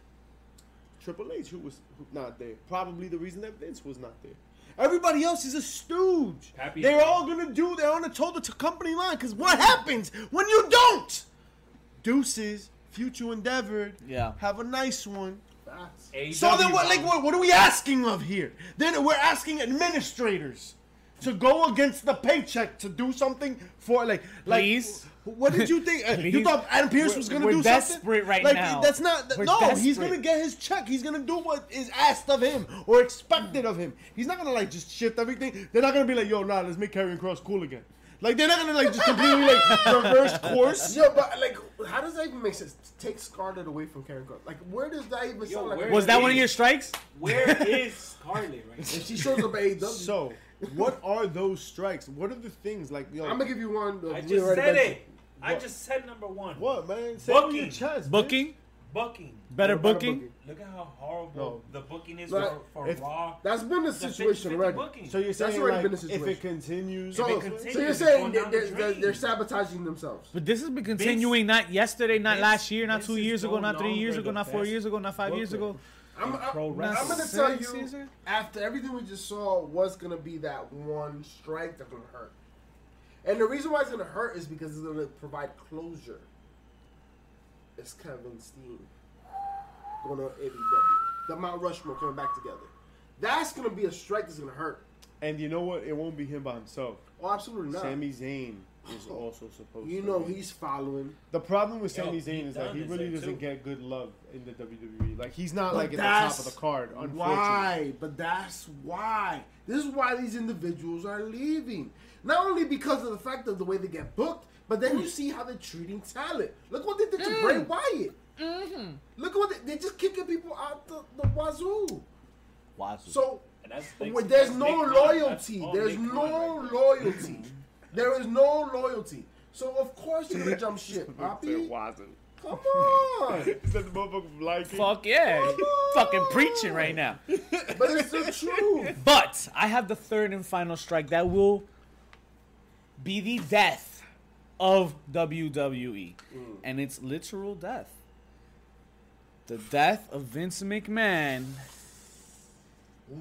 Triple H, who was who- not there, probably the reason that Vince was not there. Everybody else is a stooge. Happy- They're all gonna do. They're on the total to company line. Because what happens when you don't? Deuces, future endeavored. Yeah. Have a nice one. Facts. So then, what? Like, what, what are we asking of here? Then we're asking administrators to go against the paycheck to do something for, like, like. Please? What did you think? Uh, You thought Adam Pearce We're- was gonna we're do something? desperate right like, now. That's not. We're no, he's gonna get his check. He's gonna do what is asked of him or expected of him. He's not gonna like just shift everything. They're not gonna be like, yo, nah, let's make Karrion Kross cool again. Like they're not gonna like just completely like reverse course. Yo, but like, how does that even make sense? Take Scarlett away from Karen Cross. Like, where does that even Yo, sound like? Was that one of your strikes? Where is Scarlett right If she shows up at AEW, So, what are those strikes? What are the things like? Yo, I'm gonna give you one. now? I just already said it. I just said number one. what man? Say it with Booking. your chest. bitch. Booking, Booking. better What booking. booking? Look at how horrible No. the booking is Like, for, for if- Raw. That's been the The situation 50-50 already. booking. So you're That's saying already like, been a if it oh. continues, So, If it so you're saying they're, the they're, they're, they're sabotaging themselves. But this has been continuing not yesterday, not Vince- last year, not Vince two years ago, not three years ago, not four years ago, not five years ago. I'm, I'm, I'm gonna tell you Caesar? after everything we just saw was gonna be that one strike that's gonna hurt, and the reason why it's gonna hurt is because it's gonna provide closure. It's Kevin Steen going on AEW, the Mount Rushmore coming back together. That's gonna be a strike that's gonna hurt. and you know what? It won't be him by himself. Oh, absolutely not. Sami Zayn is oh. also supposed. To. You know be. he's following. The problem with Yo, Sami Zayn is that he really doesn't too. get good love in the WWE. Like he's not But like at the top of the card. Unfortunately. Why? But that's why. This is why these individuals are leaving. Not only because of the fact of the way they get booked, but then you see how they're treating talent. Look what they did to Mm. Bray Wyatt. Mm-hmm. Look at what they, they're just kicking people out the, the wazoo. So And that's, there's no Nick loyalty. That's There's Nick no right loyalty. There is no loyalty. So of course you're gonna jump ship, Poppy. Come on. Is that the motherfucker from Lion King? Fuck yeah, fucking preaching right now. But it's the truth. But I have the third and final strike that will be the death of WWE. And it's literal death. The death of Vince McMahon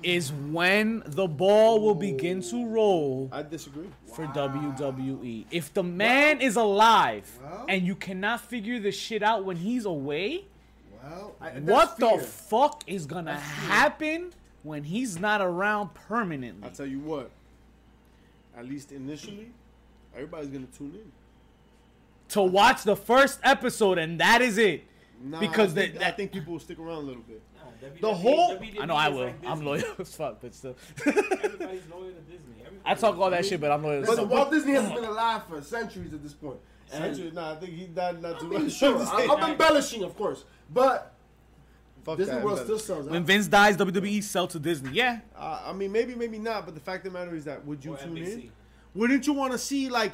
is when the ball will begin to roll I disagree. for WWE. If the man is alive Well. and you cannot figure the shit out when he's away, Well, I, what the fuck is gonna happen when he's not around permanently? I'll tell you what. At least initially, everybody's gonna tune in. to watch the first episode and that is it. Nah, Because I think, they- I think people will stick around a little bit. Nah, WWE The whole- I know I will. like I'm Disney. loyal as fuck, but still. Everybody's loyal to Disney. I talk all that shit, but I'm loyal. as Listen, fuck. Walt Disney has been alive for centuries at this point. And- Actually, nah, I think he died not I too mean, much. sure, I'm, I'm embellishing, of course, but Fuck Disney that, World still sells out. When Vince dies, WWE sell to Disney. Yeah. Uh, I mean, maybe, maybe not. But the fact of the matter is that would you Or tune NBC. in? Wouldn't you want to see like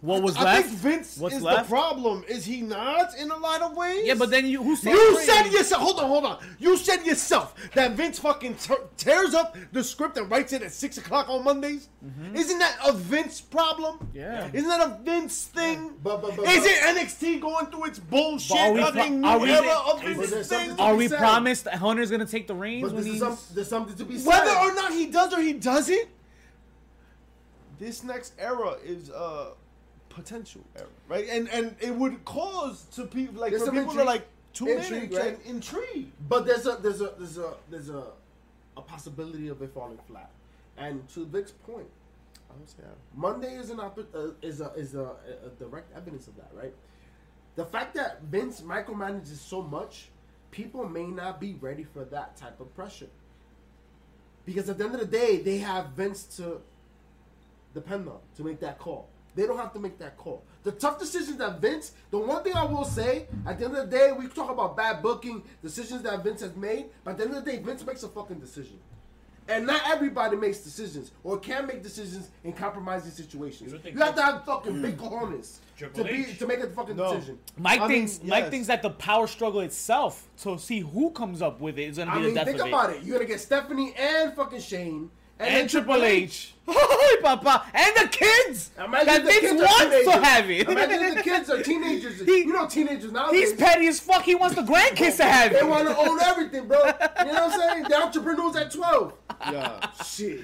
What was I left? think Vince What's is left? the problem. Is he not in a lot of ways? Yeah, but then you who said You said yourself. Hold on, hold on. You said yourself that Vince fucking te- tears up the script and writes it at six o'clock on Mondays. Isn't that a Vince problem? Mm-hmm. Yeah. Isn't that a Vince thing? But- but- but- Is it NXT going through its bullshit But are we pro- are we- era of Vince there's thing? something to Are we promised that Hunter's gonna take the reins But when there's, he's some, there's something to be said. Whether or not he does or he doesn't, this next era is a potential era, right? And and it would cause to people like There's for people to intrigue- like tune in intrigue, and, right? and intrigue. But there's a there's a there's a there's a a possibility of it falling flat. And to Vic's point, I don't say. Monday is an oppo- uh, is a is a, a direct evidence of that, right? The fact that Vince micromanages so much, people may not be ready for that type of pressure. Because at the end of the day, they have Vince to depend on to make that call. They don't have to make that call. The tough decisions that Vince, the one thing I will say, at the end of the day, we talk about bad booking, decisions that Vince has made, but at the end of the day, Vince makes a fucking decision. And not everybody makes decisions or can make decisions in compromising situations. You don't You have to have fucking big cojones to be H? to make a fucking No. decision. Mike I mean, thinks Mike yes. thinks that the power struggle itself to see who comes up with it is gonna be I the mean, death think of about it. You're gonna get Stephanie and fucking Shane and, And Triple H, Hey, Papa, and the kids Imagine that the Vince kids are wants to teenagers. have it. Imagine the kids are teenagers. He- you know, teenagers now. He's petty as fuck. He wants the grandkids to have it. They want to own everything, bro. You know what I'm saying? The entrepreneurs at 12. Yeah, Shit.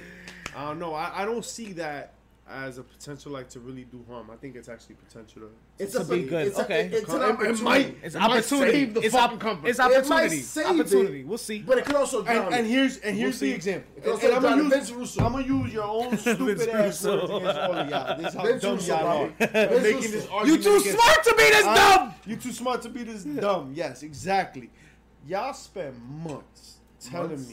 I don't know. I, I don't see that as a potential like to really do harm. I think it's actually potential to. It's To a be good. It's a- Okay. it's an It- it opportunity. might- It's It might opportunity. save the it's, fucking company. it's It might opportunity. save opportunity. it. We'll see. But it could also drown And, and here's and here's We'll the see. example. It goes And to I'm gonna use Vince Russo. I'm gonna use your own stupid Vince ass words against all of y'all. This is how Vince dumb Russo, y'all are. bro. I'm Vince making Russo. this You too against- smart to be this Uh, dumb. You too smart to be this dumb. Yes, exactly. Y'all spent months telling me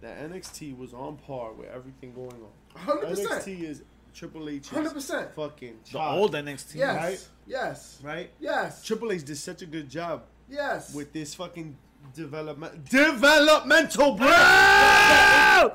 that NXT was on par with everything going on. 100%. NXT is Triple H, 100%. fucking The child, old NXT. Yes. Right? Yes. right? Yes. Triple H did such a good job Yes. with this fucking development developmental bro.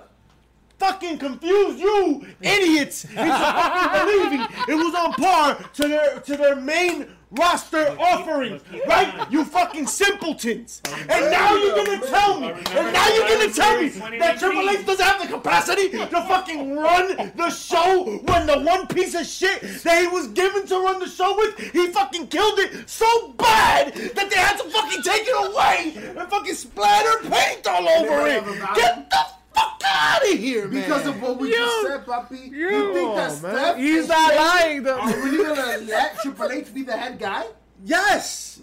Fucking confused you idiots into fucking believing it was on par to their to their main roster offering, right? You fucking simpletons. And now you're gonna tell me, and now you're gonna tell me that Triple H doesn't have the capacity to fucking run the show when the one piece of shit that he was given to run the show with, he fucking killed it so bad that they had to fucking take it away and fucking splatter paint all over it. Get the fuck out of here, man. Because of what we You- just said, Papi. You, you- think that. Steph He's and not Shane lying, though. Are really gonna let Triple H be the head guy? Yes.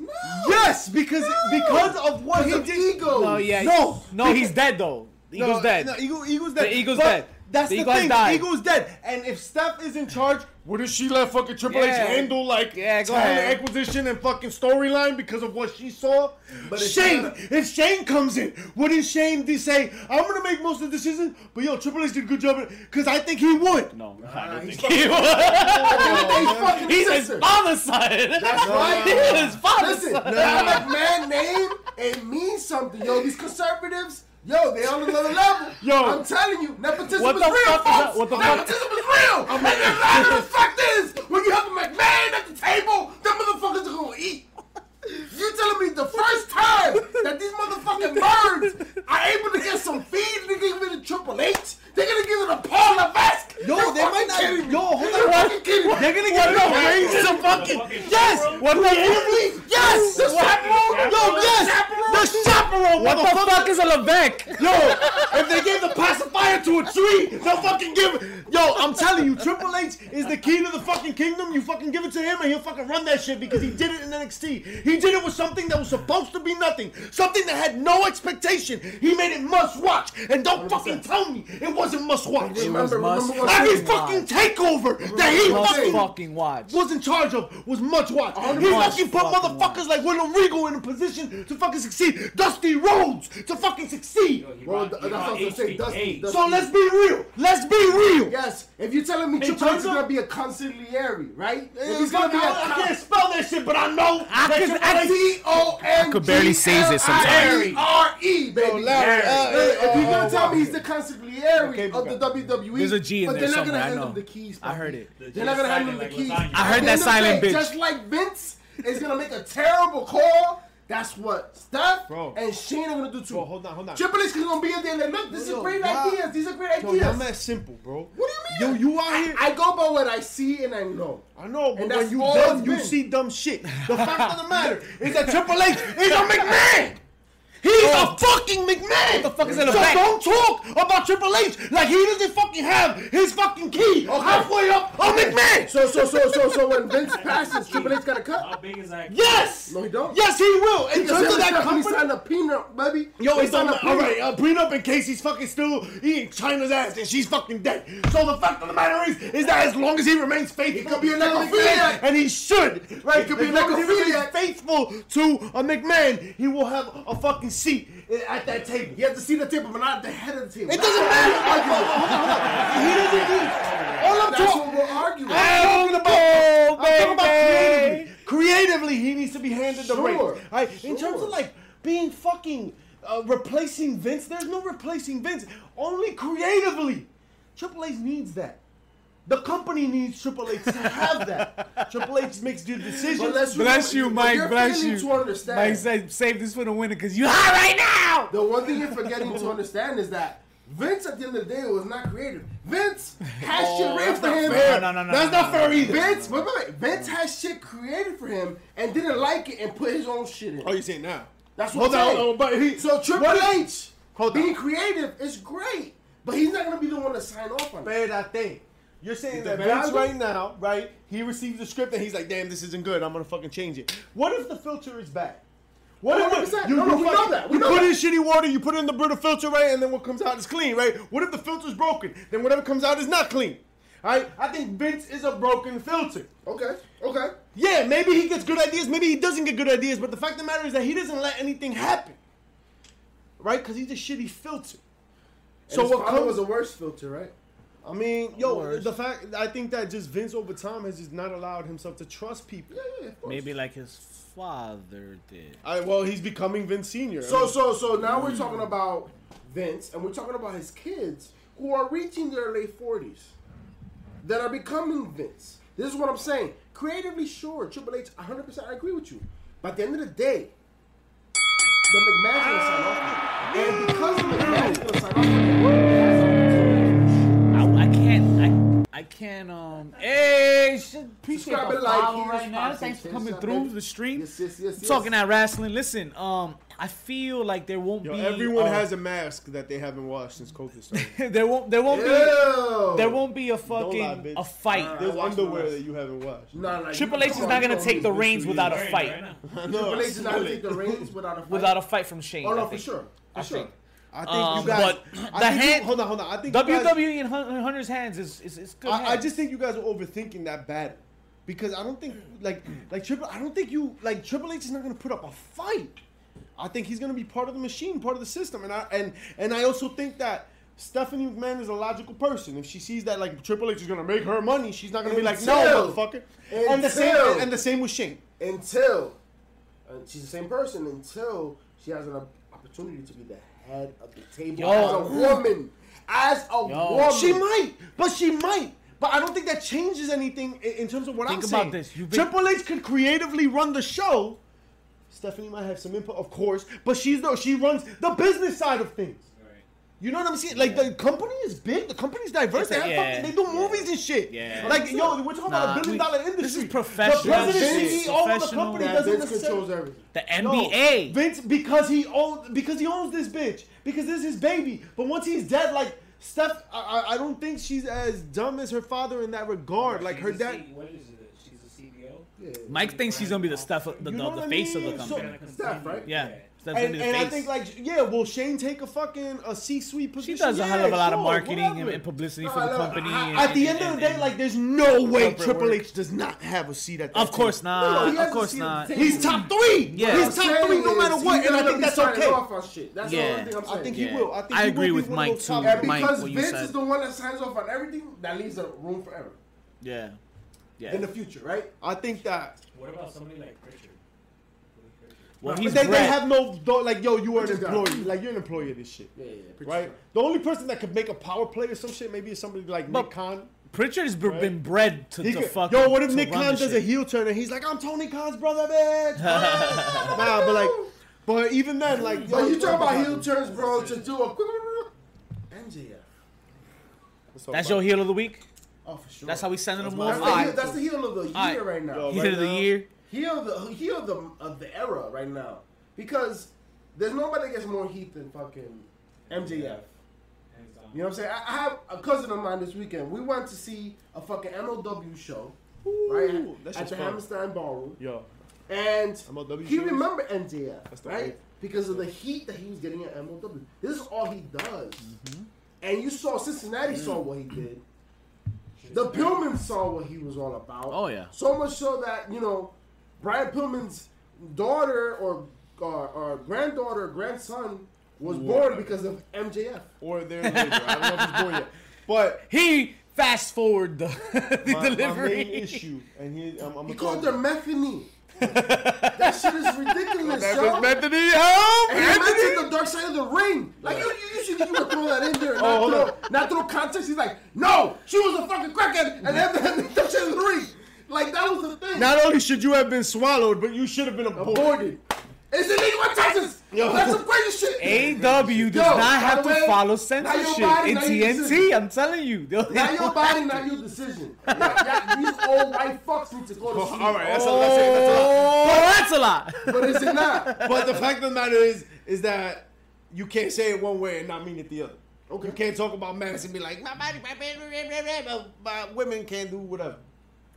Yes, because because of what he of did. ego. Oh yeah. No. No, he's dead though. The No, dead. No, Eagle, Eagle's dead. The Eagle's But dead. That's The the, Eagle thing. died. Eagle's dead. And if Steph is in charge, wouldn't she let fucking Triple Yeah. H handle like Yeah, go talent ahead. acquisition and fucking storyline because of what she saw? But if Shane, Shane- if Shane comes in, wouldn't Shane de- say, "I'm gonna make most of the decisions"? But yo, Triple H did a good job because I think he would. No. I don't he's He fucking, was. he's fucking He's his sister. father's son. That's right. He's his father's Listen, son. that McMahon name, it means something. Yo, these conservatives, yo, they on another level. Yo. I'm telling you, nepotism What is the real, fuck folks. what the fuck- nepotism is real. and the matter of fact is, when you have a McMahon at the table, them motherfuckers are gonna eat. You telling me the first time that these motherfucking birds are able to get some feed, they give it to Triple H, they're gonna give it to Paul Levesque? Yo, You're they might not- kidding me. yo, hold You're on. fucking kidding. They're gonna give get no raise some fucking yes. What the Yes, The chaperone? Yo, yes, chaperone? the chaperone. What the fuck is a Levesque? Yo, if they gave the pacifier to a tree, they'll fucking give it. Yo, I'm telling you, Triple H is the key to the fucking kingdom. You fucking give it to him and he'll fucking run that shit because he did it in NXT. He did it with something that was supposed to be nothing, something that had no expectation. He made it must watch. And don't fucking tell me it wasn't must watch. Remember, must remember what Every Shane- fucking takeover that he fucking fucking watch. was in charge of was much watch. He Must fucking put fucking motherfuckers like William Regal in a position to fucking succeed. Dusty Rhodes to fucking succeed. Well, th- that's what I was gonna. Dusty, Dusty, So let's be real. Let's be real. Yes, if you're telling me In Triple H is gonna be a consigliere, right? If he's gonna be a I can't spell that shit, but I know. I that could- Triple I H- C O N. could barely say it sometimes. R E, baby. Yo, Larry, Hey, if you're gonna uh, tell me he's the consigliere Okay, of the WWE, There's a G in but there they're not somewhere, gonna I hand know. him the keys. I heard papi. it. They're not gonna hand him the Like keys. lasagna. I heard that end of silent day, bitch. Just like Vince is gonna make a terrible call. That's what Steph Bro. and Shane are gonna do too. Bro, hold on, hold on. Triple H is gonna be in there like, look, this Yo, is great y'all- ideas. These are great Yo, ideas. y'all mad simple, bro. What do you mean? Yo, you out here. I, I go by what I see and I know. I know, but And when you all dumb, you see dumb shit. The fact of the matter is that Triple H is a McMahon. He's a fucking McMahon. What the fuck is in the so back? don't talk about Triple H like he doesn't fucking have his fucking key halfway up a McMahon. So so so so so when Vince passes, Triple H got a cut. How big is that? yes, No, he don't. yes, he will. In Because terms of that and Stephanie company. signed a peanut, baby. Yo, They it's signed on a the, all peanut. right. Uh, prenup in case he's fucking still eating Chyna's ass and she's fucking dead. So the fact of the matter is, is that as long as he remains faithful, He could be a to the necrophiliac. And he should, right? He could be as a long he remains necrophiliac. faithful to a McMahon, he will have a fucking seat at that table. He has to see the table, but not at the head of the table. It doesn't matter. He doesn't need. All I'm That's talking. what we're arguing. I'm talking about, I'm talking about creatively. Creatively, he needs to be handed the Sure, reins. Right? In terms of like being fucking uh, replacing Vince, there's no replacing Vince. Only creatively. Triple H needs that. The company needs Triple H to have that. Triple H makes the decisions. But let's Bless you, Mike. you're Bless failing you. To understand. Mike said, save this for the winner because you hot right now. The one thing you're forgetting to understand is that Vince, at the end of the day, was not creative. Vince has Oh, shit written for him. fair. No, no, no, That's no, not no, fair either. Vince, wait, wait, wait. Vince has shit created for him and didn't like it and put his own shit in. Oh, you saying now? That's what I'm saying. Oh, but he. So Triple what if- H Hold being on. creative is great, but he's not gonna be the one to sign off on it. Espérate. You're saying that. Vince right now, right? He receives the script and he's like, "Damn, this isn't good. I'm gonna fucking change it." What if the filter is bad? What if 100%. you, No, no, you we know that. We you know put that. in shitty water, you put it in the Brita filter, right, and then what comes out is clean, right? What if the filter's broken? Then whatever comes out is not clean. Right? I think Vince is a broken filter. Okay, okay. Yeah, maybe he gets good ideas, maybe he doesn't get good ideas, but the fact of the matter is that he doesn't let anything happen. Right? Because he's a shitty filter. So So what comes was a worse filter, right? I mean, yo, course. the fact I think that just Vince over time has just not allowed himself to trust people. Yeah, yeah, of. Maybe like his father did. I, well, he's becoming Vince Senior. I So, mean, so, so now we're talking about Vince, and we're talking about his kids who are reaching their late forties, that are becoming Vince. This is what I'm saying. Creatively, sure, Triple H, 100. percent I agree with you. But at the end of the day, the McMahon's gonna sign off, and because the McMahon's gonna sign off, I, I can't. Um. Hey, should appreciate the and like, follow right now. Thanks for coming shit, through the stream. yes, yes, yes, yes. Talking at wrestling. Listen. Um. I feel like there won't yo, be. everyone uh, has a mask that they haven't washed since COVID started. there won't. There won't be. There won't be a fucking bitch. a fight. Nah. There's underwear that you haven't washed. Nah, nah, Triple H is not gonna take the reins without a fight. right. Triple H is not gonna take the reins without a fight. Without a fight from Shane. Oh I no, for sure. For sure. Think. think Um, you guys. but I the think you- hold on, hold on. I think you guys- WWE in Hunter's hands is is, is good. I, I just think you guys are overthinking that battle because I don't think like like Triple. I don't think you like Triple H is not gonna put up a fight. I think he's gonna be part of the machine, part of the system, and I and and I also think that. Stephanie McMahon is a logical person. If she sees that like Triple H is gonna make her money, she's not gonna be like, no, Until- motherfucker. And the same until- and the same with Shane. until uh, she's the same person until she has an opportunity to be the head of the table Yo. as a woman. As a Yo. woman, She might, but she might. But I don't think that changes anything in, in terms of what Think I'm about saying. this. You've been- Triple H could creatively run the show. Stephanie might have some input, of course, but she's no. She runs the business side of things. Right. You know what I'm saying? Like the company is big. The company's diverse. They have Yeah. fucking. They do Yeah. movies and shit. Yeah. Like yo, we're talking Nah, about a billion we- dollar industry. this is professional. The president, Vince- CEO of the company that doesn't Vince controls everything. the No, NBA. Vince because he owns because he owns this bitch because this is his baby. But once he's dead, like Steph, I, I- I don't think she's as dumb as her father in that regard. Like her dad. C- what is it? She's a CBO. Yeah. Mike thinks she's gonna be the stuff, the, the, the I face of the company. So- Steph, right? Yeah. Steps And, and I think like yeah, will Shane take a fucking a C-suite position? she does a Yeah, hell of a lot of marketing and, whatever. and publicity No, for the look, company. I- and- At the and- end of the day, and- like there's no way corporate Triple work. H does not have a seat at that of course table. not. No, he of course not. He's top three. Yeah. He's top three no matter what, and I think that's okay. Off on shit. That's Yeah. the only thing I'm saying. I think Yeah. he will. I think I he agree will with be Mike, too. top- Mike, because what you Vince said. is the one that signs off on everything, that leaves a room forever Yeah. Yeah. in the future, right? I think that What about somebody like Prichard? Prichard. Well, he's they, they Brett. have no like yo, you are an employee. God. Like you're an employee of this shit. Yeah, yeah, yeah. Right? The only person that could make a power play or some shit maybe is somebody like But- Nick Khan. Prichard has b- Right. been bred to, He to could- fuck. yo, what if Nick run Khan the does a heel turn and he's like, I'm Tony Khan's brother, bitch. nah, but like, but even then, like, yo, you talking about heel turns, bro, to do a quick MJF. That's your heel of the week. Oh, for sure. That's how we sending That's them off. That's the, heel, that's the heel of the year Alright. right now. Yo, Heel right of the now- year. Heel of the heel of the of the era right now because there's nobody that gets more heat than fucking MJF. You know what I'm saying? I, I have a cousin of mine this weekend. We went to see a fucking MLW show, right? Ooh, that At shit's the fun. Hammerstein Ballroom. Yo, And MLW he shows? remembered MJF, That's the right? wave. Because of the heat that he was getting at MLW. This is all he does. Mm-hmm. And you saw Cincinnati saw what he did. The Pillman saw what he was all about. Oh, yeah. So much so that you know, Brian Pillman's daughter or or, or granddaughter or grandson was born because of MJF. or there later. I don't know if he's born yet, but He fast forward the, the my, my main issue, and he, I'm, I'm He called throw- her Methany. that shit is ridiculous, That yo. was Anthony Helm. And he mentioned the dark side of the ring. Like you, you usually you would throw that in there, and Oh, not, throw, not throw context. He's like, no, she was a fucking crackhead, and then the dark side of the ring. Like that was the thing. Not only should you have been swallowed, but you should have been aborted. aborted. It's illegal in Texas. Yo. That's some crazy shit. AW does Yo, not have to way, follow censorship body, in TNT. I'm telling you. Not your body, not your decision. Yeah, yeah, these old white fucks need to go to sleep. All right, that's a, that's, a, that's a lot. Oh, that's a lot. But is it not? But the fact of the matter is, is that you can't say it one way and not mean it the other. Okay. You can't talk about mass and be like, my body, my blah, but women can't do whatever.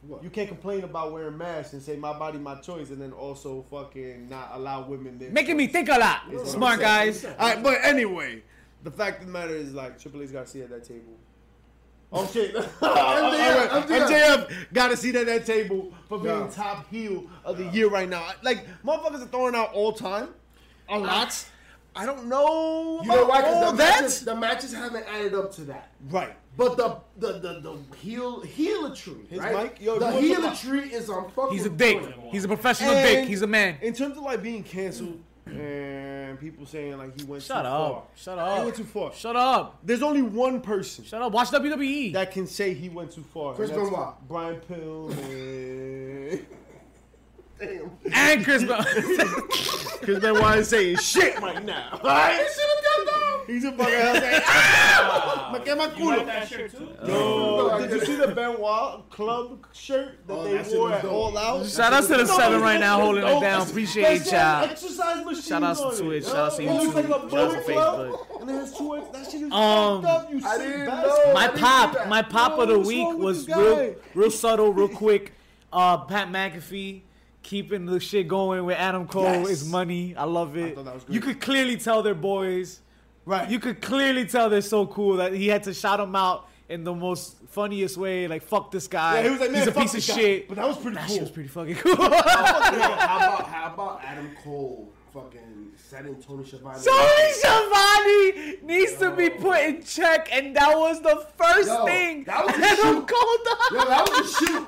What? You can't complain about wearing masks and say my body, my choice, and then also fucking not allow women there. Making me think a lot. That's Smart guys. All right, but anyway, the fact of the matter is like Triple H's got to see at that table. Oh shit! MJF, MJF. MJF got to sit at that table for being Yeah. top heel of the year right now. Like motherfuckers are throwing out all time, a uh, lot. I don't know. You know why? all Because the that. matches, the matches haven't added up to that. Right. But the the the, the heel heelatry, His right? mic? Yo, the if you want heelatry is on fucking. He's a dick. point. He's a professional And dick. He's a man. In terms of like being canceled and people saying like he went Shut too up. far. Shut up He up. went too far. Shut up. There's only one person Shut up. Watch. WWE. that can say he went too far. and Chris that's Benoit. Brian Pillman. Damn. and Chris. Benoit. Chris Benoit is saying shit right now. He should have got down. He's a fucking hell saying, ah! Me quema You culo. that shirt too? Yo, No, did you see the Benoit club shirt that Oh, they that wore at. All Out? Shout out to the No, seven right now dope. holding it Dope. down. Appreciate y'all. Exercise machines Shout outs to. Twitch, shout outs to It YouTube, like shout outs to Facebook. And it has two X. That shit is Um, up. You I didn't know. My pop, my pop Yo, of the week was real, real subtle, real quick. Uh, Pat McAfee keeping the shit going with Adam Cole Yes. is money. I love it. thought that was great. You could clearly tell they're boys. Right. You could clearly tell they're so cool that he had to shout them out in the most funniest way. Like fuck this guy. Yeah, he was like, man, he's a fuck piece of guy. shit. But that was pretty that cool. shit was pretty fucking cool. How about how about Adam Cole fucking setting Tony Schiavone? Tony Schiavone needs to be put in check, and that was the first Yo, thing that was a Adam shoot. Cole done. Yo, that was a shoot.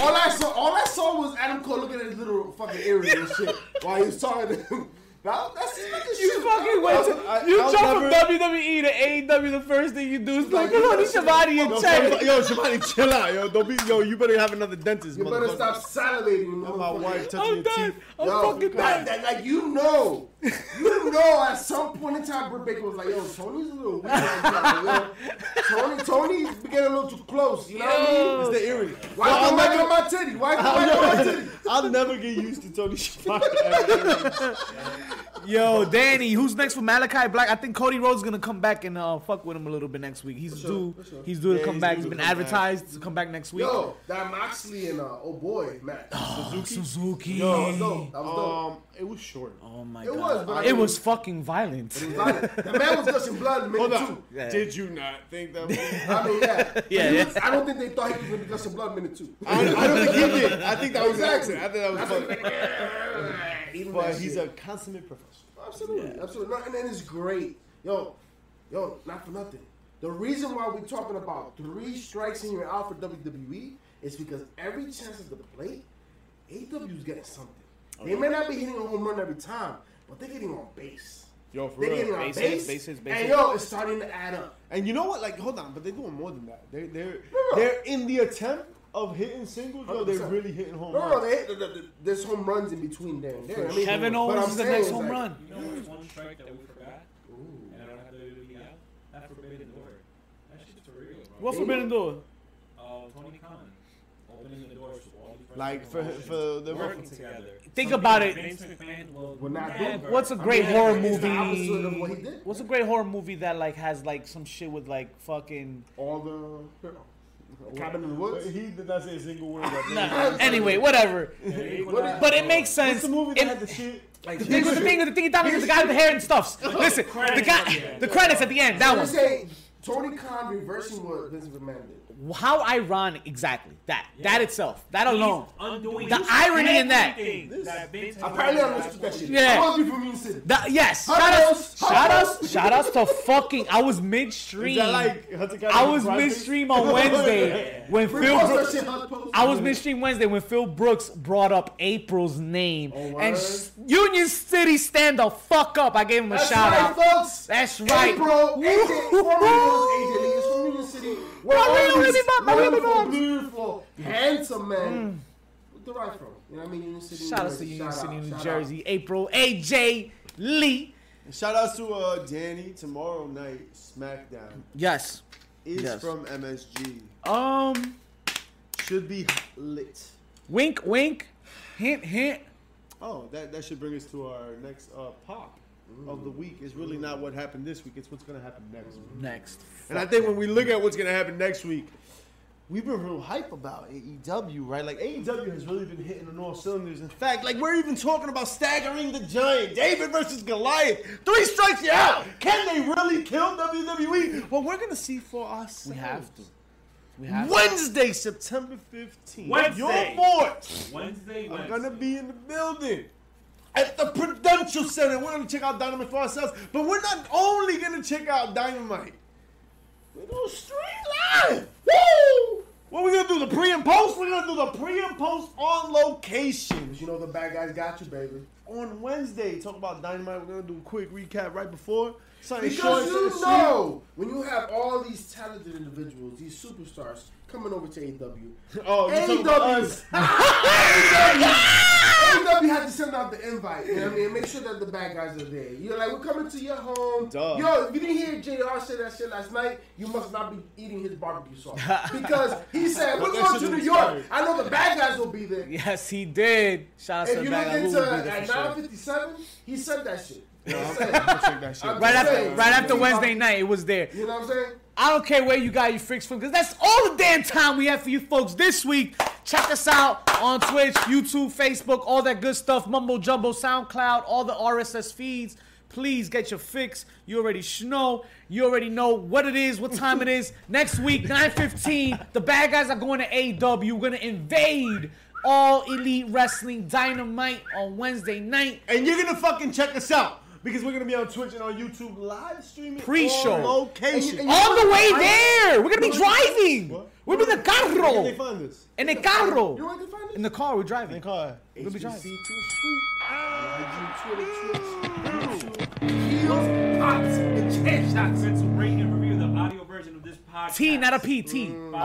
All I saw, all I saw was Adam Cole looking at his little fucking earring and shit while he was talking to him. That, that's just You shoot. fucking went to, I- you I'll jump never- from WWE to AEW. The first thing you do is like, Like, put Tony yo, Schiavone in check. yo, Shabani, chill out, yo. Don't be, yo. You better have another dentist, You better motherfucker. stop salivating. Let my motherfucker. wife touching I'm your done. teeth. I'm Yo, fucking like, done. that, like you know, you know, at some point in time, Britt Baker was like, "Yo, Tony's a little weird." right. Tony, Tony's getting a little too close. You know what I mean? It's the earring. Why Yo, you I'll like never- on my titty? Why you like on my titty? I'll never get used to Tony Schiavone. Yo, Danny, who's next for Malakai Black? I think Cody Rhodes is gonna come back and uh, fuck with him a little bit next week. He's sure, due. sure. He's due to Yeah, come he's back. He's been come back. advertised to come back next week. Yo, that Moxley and uh, oh boy, Matt. Suzuki. Yo, That was dope. That was dope. Um, it was short. Oh my It god. was, but I it mean- was fucking violent. It was violent. the man was gushing blood in Hold minute two. Yeah. Did you not think that? Was, I mean, yeah. Yeah, yeah. was- I don't think they thought he was going to be gushing blood in minute two. I, I don't think he did. I think that was Exactly. an accident. I think that was funny. Even But that he's shit. a consummate professional. Oh, absolutely, absolutely. No, and then it's great. Yo, yo, not for nothing. The reason why we're talking about three strikes and you're out for WWE is because every chance at the plate, AEW's getting something. They may not be hitting a home run every time, but they're getting on base. Yo, for They're real. getting on Bases, base, bases, bases. and yo, it's starting to add up. And you know what? Like, hold on, but they're doing more than that. They, they're no. they're in the attempt of hitting singles. Yo, they're really hitting home No, no, runs. they hit, the, the, the, there's home runs in between there and there. I mean, Kevin what Owens I'm is the saying next home like, run. You know, there's one strike that we forgot, and I don't have to do out. That forbidden door. That shit's for real, bro. What Forbidden Door? Uh, Tony Khan opening the doors to all these Like for for the working together. Think Something about it. Vince McMahon will We're not never- What's a great mean, horror it's the opposite of what he movie? did. What's a great horror movie that like has like some shit with like fucking All the cabin in the woods. He did not say a single word. About Nah, anyway, whatever. What- But it makes sense. What's the movie that It- had the shit? Like the thing, the thing, the thing, the guy with the hair and stuffs. Listen, the guy, the credits at the end. That I one. Tony Khan reversing what Vince McMahon did. How ironic, exactly. That, that itself, that alone. undoing The irony in that. that Apparently, I done. understood that shit. Yeah. I from Union That, yes. Shout Hot outs, shout Hot outs, shout outs to fucking. I was Is midstream. that like I was Project? midstream on Wednesday when Phil. Brooks, shit, Hot Post. I was midstream Wednesday when Phil Brooks brought up April's name Oh, and sh- Union City stand the fuck up. I gave him a That's shout right, out. folks. That's right. April, AJ, formerly known as AJ Lee, is from Union City. Where My real these baby my real baby beautiful, handsome men derive from. You know what I mean? Union City. Mm. Shout out to Jersey. Union Shout City, New shout Jersey. April, AJ Lee. Shout out to uh, Danny. Tomorrow night, SmackDown Yes. is Yes. from MSG. Um. Should be lit. Wink, wink. Hint, hint. Oh, that, that should bring us to our next uh, pop of the week. is really not what happened this week. It's what's gonna happen next week. Next. And I think when we look at what's gonna happen next week, we've been real hype about AEW, right? Like AEW has really been hitting on all cylinders. In fact, like we're even talking about staggering the giant, David versus Goliath. Three strikes, you out. Can they really kill WWE? Well, we're gonna see for ourselves. We have to. We have to. Wednesday, September 15th. Wednesday. Your boys Wednesday, I'm gonna be in the building. At the Prudential Center, we're gonna check out Dynamite for ourselves, but we're not only gonna check out Dynamite. We're gonna stream live. Woo! What we gonna do? The pre and post? We're gonna do the pre and post on locations. You know the bad guys got you, baby. On Wednesday. Talk about Dynamite. We're gonna do a quick recap right before. Something short, Because something you know, when you have all these talented individuals, these superstars coming over to AEW, Oh, you talking about AEW, us? AEW had to send out the invite. You know what I mean? Make sure that the bad guys are there. You're like, we're coming to your home. Duh. Yo, if you didn't hear JR say that shit last night, you must not be eating his barbecue sauce. Because he said, we're going to New York. I know the bad guys will be there. Yes, he did. Shout out to If the you bad look into will be there at for sure. 957, he said that shit. You I'm I'm saying? gonna check that shit. Right after, saying. right after Wednesday night, it was there. You know what I'm saying? I don't care where you got your freaks from, because that's all the damn time we have for you folks this week. Check us out on Twitch, YouTube, Facebook, all that good stuff. Mumbo Jumbo, SoundCloud, all the RSS feeds. Please get your fix. You already know. You already know what it is, what time it is. Next week, 9:15. The bad guys are going to AW. We're gonna invade all elite wrestling dynamite on Wednesday night. And you're gonna fucking check us out because we're gonna be on Twitch and on YouTube live streaming Pre-show. on location. And you- On the way there, we're gonna be driving. What? We're in the Where can they carro. find us? In the You know carro. where they find In the car, we're driving. In the car. We'll be HPC driving. to the street. IG, Twitter, Twitch, YouTube, heels, pops, and chair shots. Rate and review the audio version of this podcast. T, not a P. T. Bye.